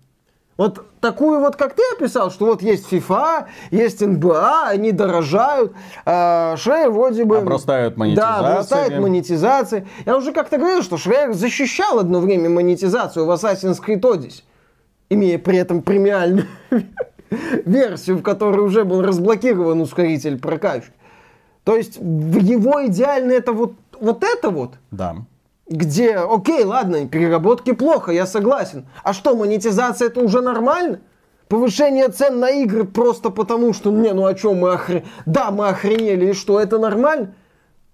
Вот такую вот, как ты описал, что вот есть FIFA, есть НБА, они дорожают, а Шрейер вроде бы... Обрастают монетизацией. Да, обрастают монетизацией. Я уже как-то говорил, что Шрейер защищал одно время монетизацию в Assassin's Creed Odyssey, имея при этом премиальную (laughs) версию, в которой уже был разблокирован ускоритель прокачки. То есть в его идеально это вот, вот это вот, Да. Где, окей, ладно, переработки плохо, я согласен. А что, монетизация это уже нормально? Повышение цен на игры просто потому, что, не, ну о чем мы охренели? Да, мы охренели, и что, это нормально?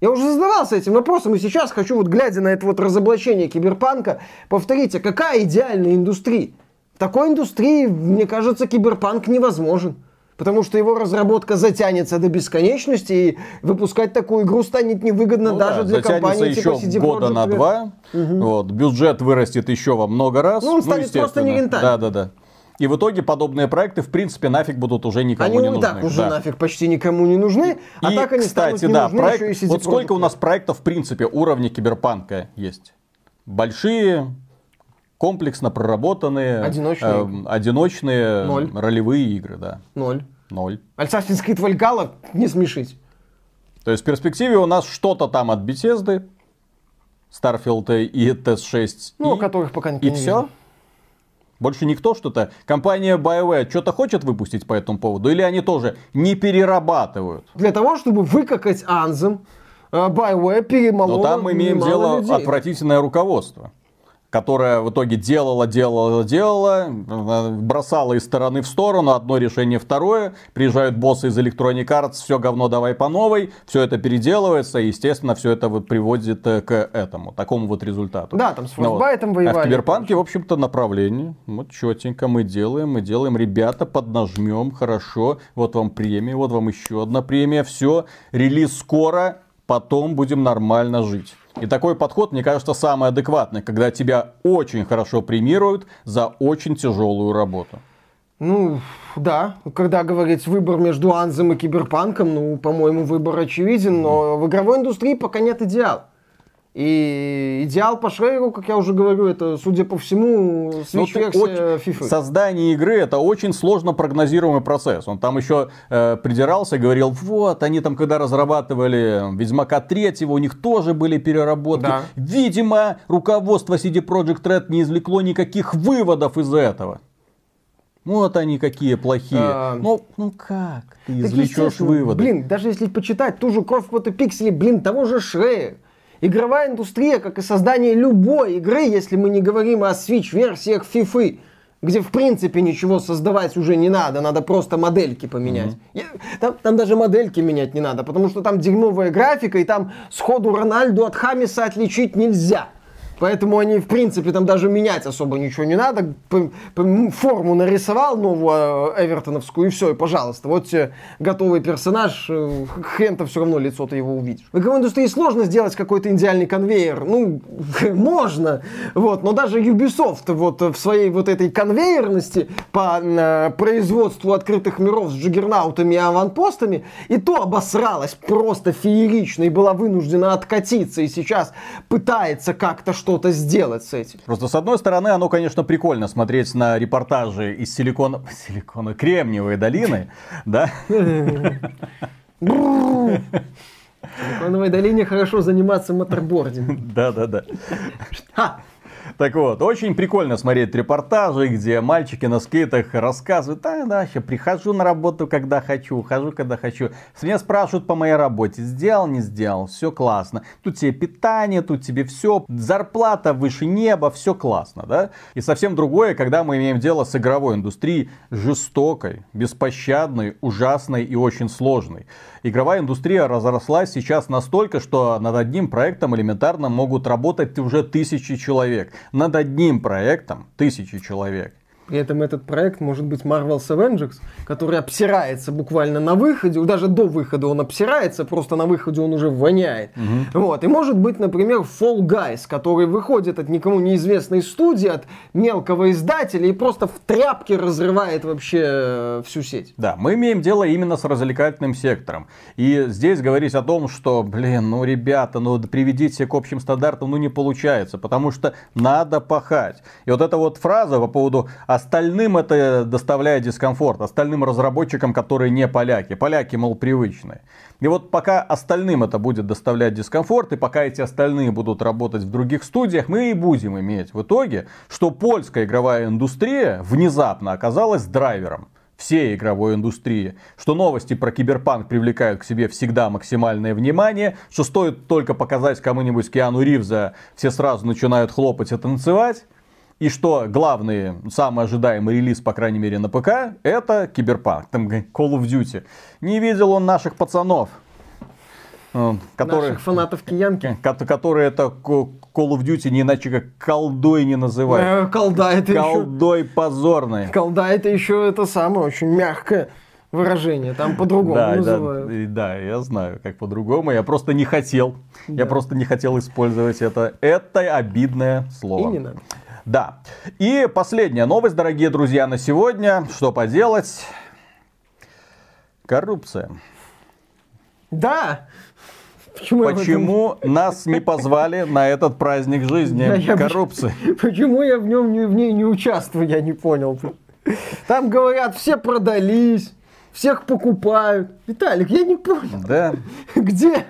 Я уже задавался этим вопросом, и сейчас хочу, вот глядя на это вот разоблачение киберпанка, повторить, а какая идеальная индустрия? В такой индустрии, мне кажется, киберпанк невозможен. Потому что его разработка затянется до бесконечности, и выпускать такую игру станет невыгодно Ну даже да, для компании еще типа CD года Projekt на два. Вот, бюджет вырастет еще во много раз. Ну, он станет просто нерентабельным. Да, да, да. И в итоге подобные проекты, в принципе, нафиг будут уже никому Они не нужны. так уже Да. нафиг почти никому не нужны, а И, так они кстати, станут не да, нужны проект- еще и CD вот сколько у нас проектов, в принципе, уровня киберпанка есть? Большие, комплексно проработанные, Одиночные эм, одиночные Ноль. ролевые игры, да. Ноль. Ноль. Assassin's Creed Valhalla, не смешить. То есть в перспективе у нас что-то там от Bethesda, Starfield и TS6. Ну, и, которых пока никто и не все. Больше никто что-то. Компания BioWare что-то хочет выпустить по этому поводу? Или они тоже не перерабатывают? Для того, чтобы выкакать Anthem, э, BioWare перемолола Но там мы имеем дело людей. отвратительное руководство которое в итоге делало, делало, делало, э, бросало из стороны в сторону, одно решение второе, приезжают боссы из Electronic Arts, все говно давай по новой, все это переделывается, и, естественно, все это вот приводит э, к этому, такому вот результату. Да, там с Ну вот. Frostbite А воевали. в Киберпанке, в общем-то, направление. Вот четенько мы делаем, мы делаем, ребята, поднажмем, хорошо, вот вам премия, вот вам еще одна премия, все, релиз скоро, потом будем нормально жить. И такой подход, мне кажется, самый адекватный, когда тебя очень хорошо премируют за очень тяжелую работу. Ну, да, когда говорить выбор между Анзом и Киберпанком, ну, по-моему, выбор очевиден, но в игровой индустрии пока нет идеала. И идеал по Шрейеру, как я уже говорю, это, судя по всему, Ну, свич-версия очень- FIFA. Создание игры это очень сложно прогнозируемый процесс. Он там еще э, придирался, говорил, вот, они там, когда разрабатывали Ведьмака 3, у них тоже были переработки. Да. Видимо, руководство CD Projekt Red не извлекло никаких выводов из этого. Вот они какие плохие. А, Ну, ну как ты Так, извлечешь выводы? Блин, даже если почитать ту же кровь фото пикселей, блин, того же Шрея. Игровая индустрия, как и создание любой игры, если мы не говорим о Switch-версиях FIFA, где в принципе ничего создавать уже не надо, надо просто модельки поменять. Я- Там, там даже модельки менять не надо, потому что там дерьмовая графика, и там сходу Рональду от Хамиса отличить нельзя. Поэтому они, в принципе, там даже менять особо ничего не надо. Форму нарисовал новую э, эвертоновскую, и все, и пожалуйста. Вот тебе готовый персонаж, э, хрен-то все равно лицо ты его увидишь. В игровой индустрии сложно сделать какой-то идеальный конвейер. Ну, (laughs) можно, вот, но даже Ubisoft вот в своей вот этой конвейерности по э, производству открытых миров с джиггернаутами и аванпостами и то обосралась просто феерично и была вынуждена откатиться и сейчас пытается как-то что-то сделать с этим. Просто с одной стороны, оно, конечно, прикольно смотреть на репортажи из силикона, (laughs) силикона Кремниевой долины, (laughs) да? (laughs) В Силиконовой долине хорошо заниматься моторбордингом. Да, да, да. Ха! Так вот, очень прикольно смотреть репортажи, где мальчики на скейтах рассказывают, да, да, сейчас прихожу на работу, когда хочу, хожу, когда хочу. С меня спрашивают по моей работе, сделал, не сделал, все классно. Тут тебе питание, тут тебе все, зарплата выше неба, все классно, да? И совсем другое, когда мы имеем дело с игровой индустрией, жестокой, беспощадной, ужасной и очень сложной. Игровая индустрия разрослась сейчас настолько, что над одним проектом элементарно могут работать уже тысячи человек. Над одним проектом тысячи человек. При этом этот проект может быть Marvel's Avengers, который обсирается буквально на выходе, даже до выхода он обсирается, просто на выходе он уже воняет. Вот. И может быть, например, Fall Guys, который выходит от никому неизвестной студии, от мелкого издателя и просто в тряпке разрывает вообще э, всю сеть. Да, мы имеем дело именно с развлекательным сектором. И здесь говорить о том, что, блин, ну, ребята, ну, приведите к общим стандартам, ну, не получается, потому что надо пахать. И вот эта вот фраза по поводу остальным это доставляет дискомфорт, остальным разработчикам, которые не поляки. Поляки, мол, привычные. И вот пока остальным это будет доставлять дискомфорт, и пока эти остальные будут работать в других студиях, мы и будем иметь в итоге, что польская игровая индустрия внезапно оказалась драйвером. всей игровой индустрии, что новости про киберпанк привлекают к себе всегда максимальное внимание, что стоит только показать кому-нибудь Киану Ривза, все сразу начинают хлопать и танцевать, и что главный, самый ожидаемый релиз, по крайней мере на ПК, это Киберпанк, там Call of Duty. Не видел он наших пацанов, э, которые, Наших фанатов киянки. ко- которые это Call of Duty не иначе как колдой не называют. Э, Колда это еще... Колдой позорной. Колда это еще это самое очень мягкое выражение. Там по-другому Да, да, называют. и- да, я знаю, как по-другому. Я просто не хотел. Я Да. просто не хотел использовать это. Это обидное И слово. не надо. Да. И последняя новость, дорогие друзья, на сегодня. Что поделать? Коррупция. Да! Почему, я Почему нас не позвали на этот праздник Да, жизни я- коррупции? (laughs) Почему я в нем не, в ней не участвую, я не понял. Там говорят, все продались, всех покупают. Виталик, я не понял. Да. (laughs) Где?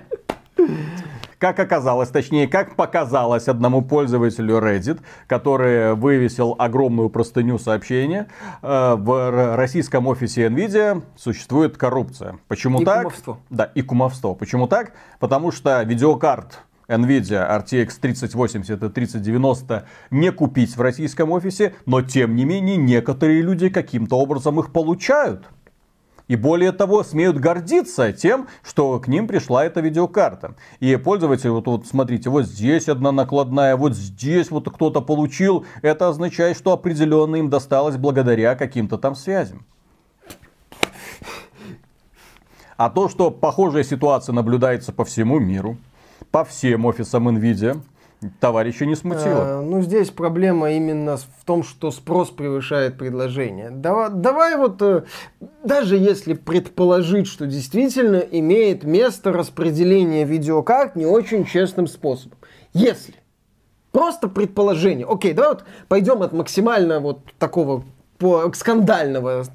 Как оказалось, точнее, как показалось одному пользователю Reddit, который вывесил огромную простыню сообщения, э, в российском офисе Nvidia существует коррупция. Почему И так? кумовство. Да, и кумовство. Почему так? Потому что видеокарт Nvidia RTX 3080 и 3090 не купить в российском офисе, но тем не менее некоторые люди каким-то образом их получают. И более того, смеют гордиться тем, что к ним пришла эта видеокарта. И пользователь, вот, вот смотрите, вот здесь одна накладная, вот здесь вот кто-то получил. Это означает, что определенно им досталось благодаря каким-то там связям. А то, что похожая ситуация наблюдается по всему миру, по всем офисам NVIDIA, товарища не смутило. Э, ну, здесь проблема именно в том, что спрос превышает предложение. Давай, давай вот, э, даже если предположить, что действительно имеет место распределение видеокарт не очень честным способом. Если. Просто предположение. Окей, давай вот пойдем от максимально вот такого по скандального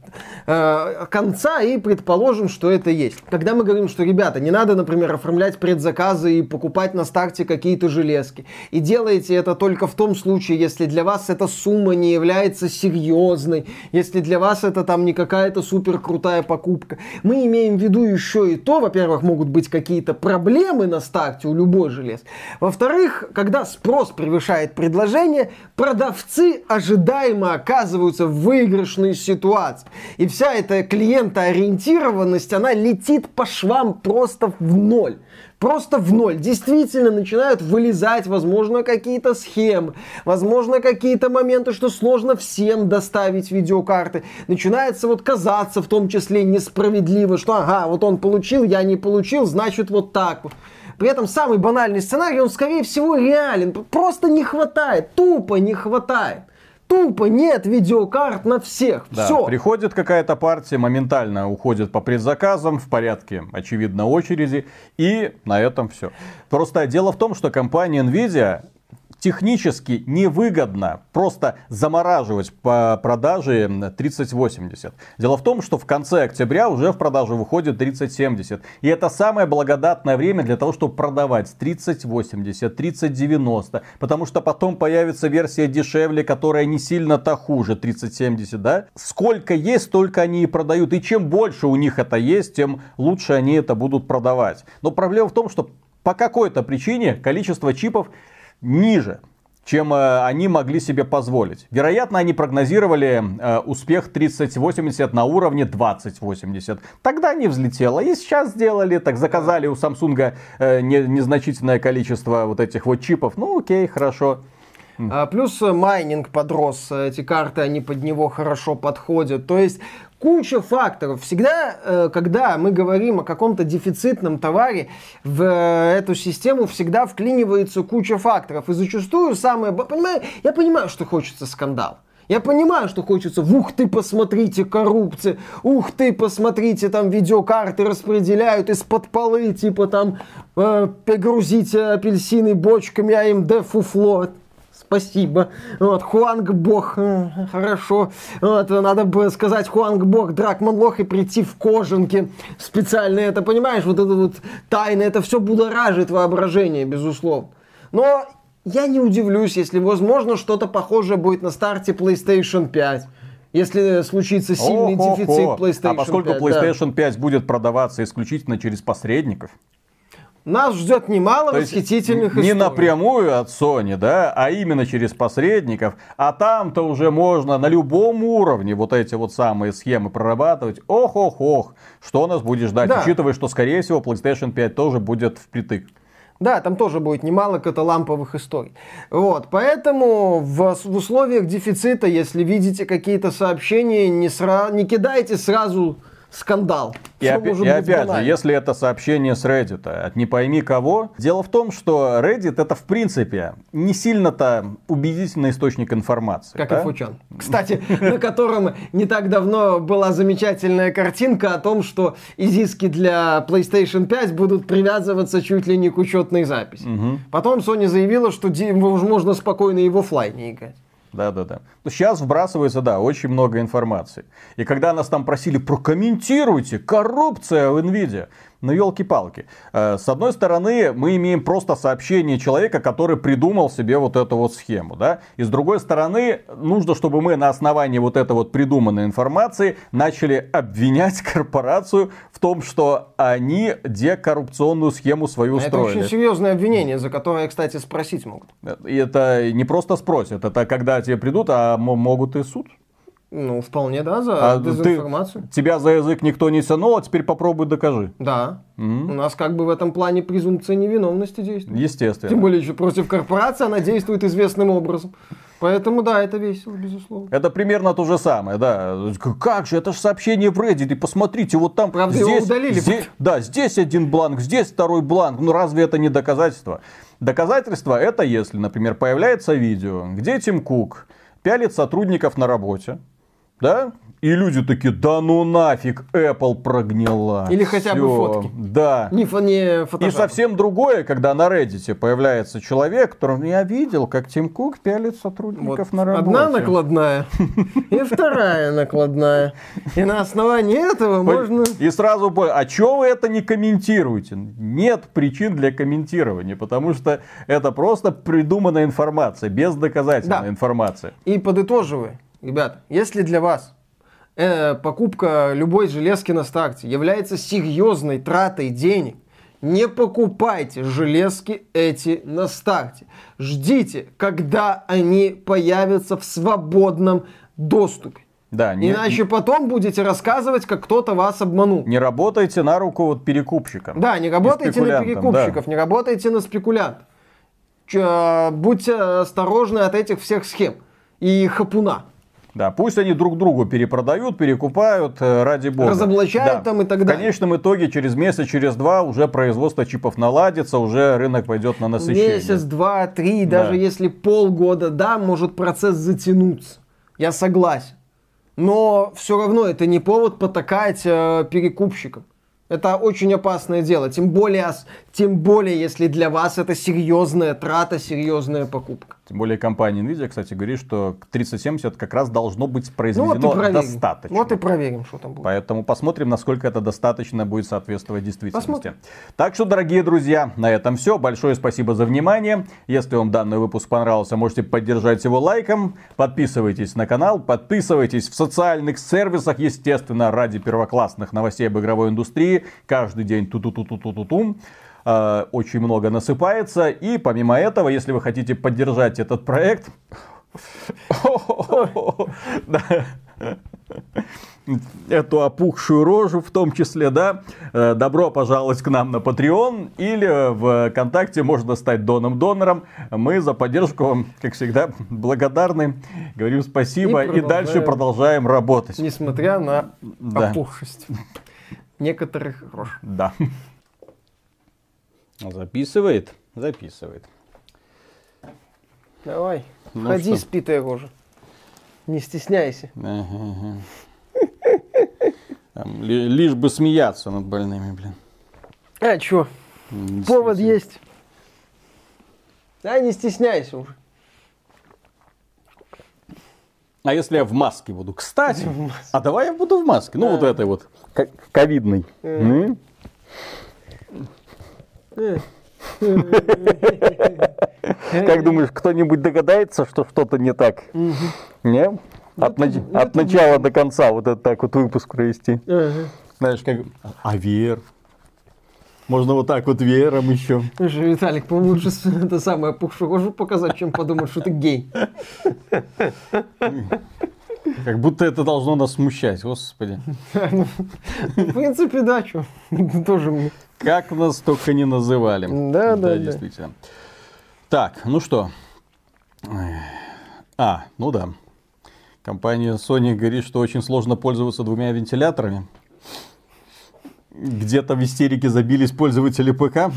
э, конца и предположим, что это есть. Когда мы говорим, что, ребята, не надо, например, оформлять предзаказы и покупать на старте какие-то железки, и делаете это только в том случае, если для вас эта сумма не является серьезной, если для вас это там не какая-то супер крутая покупка. Мы имеем в виду еще и то, во-первых, могут быть какие-то проблемы на старте у любой железки. Во-вторых, когда спрос превышает предложение, продавцы ожидаемо оказываются в выигрышной ситуации. И вся эта клиентоориентированность, она летит по швам просто в ноль. Просто в ноль. Действительно начинают вылезать, возможно, какие-то схемы, возможно, какие-то моменты, что сложно всем доставить видеокарты. Начинается вот казаться в том числе несправедливо, что ага, вот он получил, я не получил, значит вот так вот. При этом самый банальный сценарий, он скорее всего реален. Просто не хватает, тупо не хватает. Тупо нет видеокарт на всех. Да, Все. приходит какая-то партия, моментально уходит по предзаказам в порядке, очевидно, очереди, и на этом все. Просто дело в том, что компания Nvidia технически невыгодно просто замораживать по продаже 3080. Дело в том, что в конце октября уже в продажу выходит 3070. И это самое благодатное время для того, чтобы продавать 3080, 3090. Потому что потом появится версия дешевле, которая не сильно-то хуже 3070, да? Сколько есть, столько они и продают. И чем больше у них это есть, тем лучше они это будут продавать. Но проблема в том, что по какой-то причине количество чипов ниже чем э, они могли себе позволить. Вероятно, они прогнозировали э, успех 3080 на уровне 2080. Тогда не взлетело. И сейчас сделали, так заказали у Samsung э, не- незначительное количество вот этих вот чипов. Ну окей, хорошо. А, плюс майнинг подрос, эти карты, они под него хорошо подходят. То есть куча факторов. Всегда, э, когда мы говорим о каком-то дефицитном товаре, в э, эту систему всегда вклинивается куча факторов. И зачастую самое... Понимаю, я понимаю, что хочется скандал. Я понимаю, что хочется, ух ты, посмотрите, коррупция, ух ты, посмотрите, там видеокарты распределяют из-под полы, типа там, э, погрузите апельсины бочками AMD фуфло. Спасибо. Вот, Хуанг Бог, э, хорошо. Вот, надо бы сказать Хуанг Бог, Дракман Лох и прийти в кожанке специально. Это, понимаешь, вот это вот тайна, это все будоражит воображение, безусловно. Но я не удивлюсь, если, возможно, что-то похожее будет на старте PlayStation 5. Если случится сильный Ох-ох-ох. дефицит PlayStation А поскольку 5, да. PlayStation 5 будет продаваться исключительно через посредников, Нас ждет немало то восхитительных не историй. напрямую от Sony, да, а именно через посредников, а там-то уже можно на любом уровне вот эти вот самые схемы прорабатывать. Ох-ох-ох, что нас будет ждать, Да. учитывая, что, скорее всего, PlayStation 5 тоже будет впритык. Да, там тоже будет немало каталамповых историй. Вот, поэтому в, в условиях дефицита, если видите какие-то сообщения, не, сра- не кидайте сразу скандал. И, может и опять же, если это сообщение с Reddit, от не пойми кого, дело в том, что Reddit это в принципе не сильно-то убедительный источник информации. Как да? и Фучан. Кстати, (laughs) на котором не так давно была замечательная картинка о том, что изиски для PlayStation 5 будут привязываться чуть ли не к учетной записи. Потом Sony заявила, что можно спокойно и в оффлайне играть. Да, да, да. Сейчас вбрасывается, да, очень много информации. И когда нас там просили, прокомментируйте, коррупция в Nvidia. Ну, елки-палки. Э, С одной стороны, мы имеем просто сообщение человека, который придумал себе вот эту вот схему, да. И с другой стороны, нужно, чтобы мы на основании вот этой вот придуманной информации начали обвинять (laughs) корпорацию в том, что они декоррупционную схему свою Это устроили. очень серьезное обвинение, за которое, кстати, спросить могут. И это не просто спросят, это когда тебе придут, а могут и суд. Ну, вполне, да, за А ты- дезинформацию. тебя за язык никто не тянул, а теперь попробуй докажи. Да. У нас как бы в этом плане презумпция невиновности действует. Тем Естественно. более еще против корпорации она действует известным образом. Поэтому да, это весело, безусловно. Это примерно то же самое, да. Как же, это же сообщение в Reddit, и посмотрите, вот там Правда, его здесь, удалили здесь- да, здесь один бланк, здесь второй бланк. Ну разве это не доказательство? Доказательство это если, например, появляется видео, где Тим Кук пялит сотрудников на работе, да, и люди такие, да ну нафиг, Apple прогнила. Или хотя бы Всё. фотки. Да. Не, фо- не И совсем другое, когда на Reddit появляется человек, которого я видел, как Тим Кук пялит сотрудников Вот на работе. Одна накладная и вторая накладная. И на основании этого можно... И сразу, а чё вы это не комментируете? Нет причин для комментирования, потому что это просто придуманная информация, без доказательной информации. И подытоживая, ребята, если для вас э, покупка любой железки на старте является серьезной тратой денег, не покупайте железки эти на старте. Ждите, когда они появятся в свободном доступе. Да, не, Иначе потом будете рассказывать, как кто-то вас обманул. не работайте на руку вот перекупщикам. Да, не работайте на перекупщиков, не работайте на спекулянтов. Будьте осторожны от этих всех схем и хапуна. Да, пусть они друг другу перепродают, перекупают, э, ради бога. Разоблачают там и так далее. В конечном итоге, через месяц, через два уже производство чипов наладится, уже рынок пойдет на насыщение. Месяц, два, три, Да. даже если полгода, да, может процесс затянуться. Я согласен. Но все равно это не повод потакать э, перекупщикам. Это очень опасное дело. Тем более, тем более, если для вас это серьезная трата, серьезная покупка. Тем более компания Nvidia, кстати, говорит, что к 3070 как раз должно быть Ну вот произведено и проверим. достаточно. Вот и проверим, что там будет. Поэтому посмотрим, насколько это достаточно будет соответствовать действительности. Посмотрим. Так что, дорогие друзья, на этом все. Большое спасибо за внимание. Если вам данный выпуск понравился, можете поддержать его лайком. Подписывайтесь на канал, подписывайтесь в социальных сервисах, естественно, ради первоклассных новостей об игровой индустрии. Каждый день ту-ту-ту-ту-ту-ту. Э, Очень много насыпается. И помимо этого, если вы хотите поддержать этот проект, (laughs) эту опухшую рожу в том числе, да, э, добро пожаловать к нам на Patreon или в ВКонтакте можно стать доном-донором. Мы за поддержку вам, как всегда, благодарны. Говорим спасибо и, И дальше продолжаем. продолжаем работать. Несмотря на Да. опухшесть некоторых рож. Да. Записывает? Записывает. Давай, Ну ходи, что? спитая рожа. Не стесняйся. Ага, ага. Там ли- лишь бы смеяться над больными, блин. А, чё, повод есть. Да, не стесняйся уже. А если я в маске буду? Кстати, (laughs) а давай я буду в маске. Ну, вот этой вот, ко- ковидной. М? Как думаешь, кто-нибудь догадается, что что-то не так? Не? От, это- от начала до конца вот это так вот выпуск провести. Знаешь, как... А веер? Можно вот так вот веером еще. Слушай, Виталик, по-моему, лучше это самое опухшую рожу показать, чем подумать, что ты гей. (laughs) Как будто это должно нас смущать, господи. В принципе, да, что. (laughs) Тоже. Как нас только не называли. Да, да, да. действительно. Так, ну что. А, ну да. Компания Sony говорит, что очень сложно пользоваться двумя вентиляторами. Где-то в истерике забились пользователи ПК.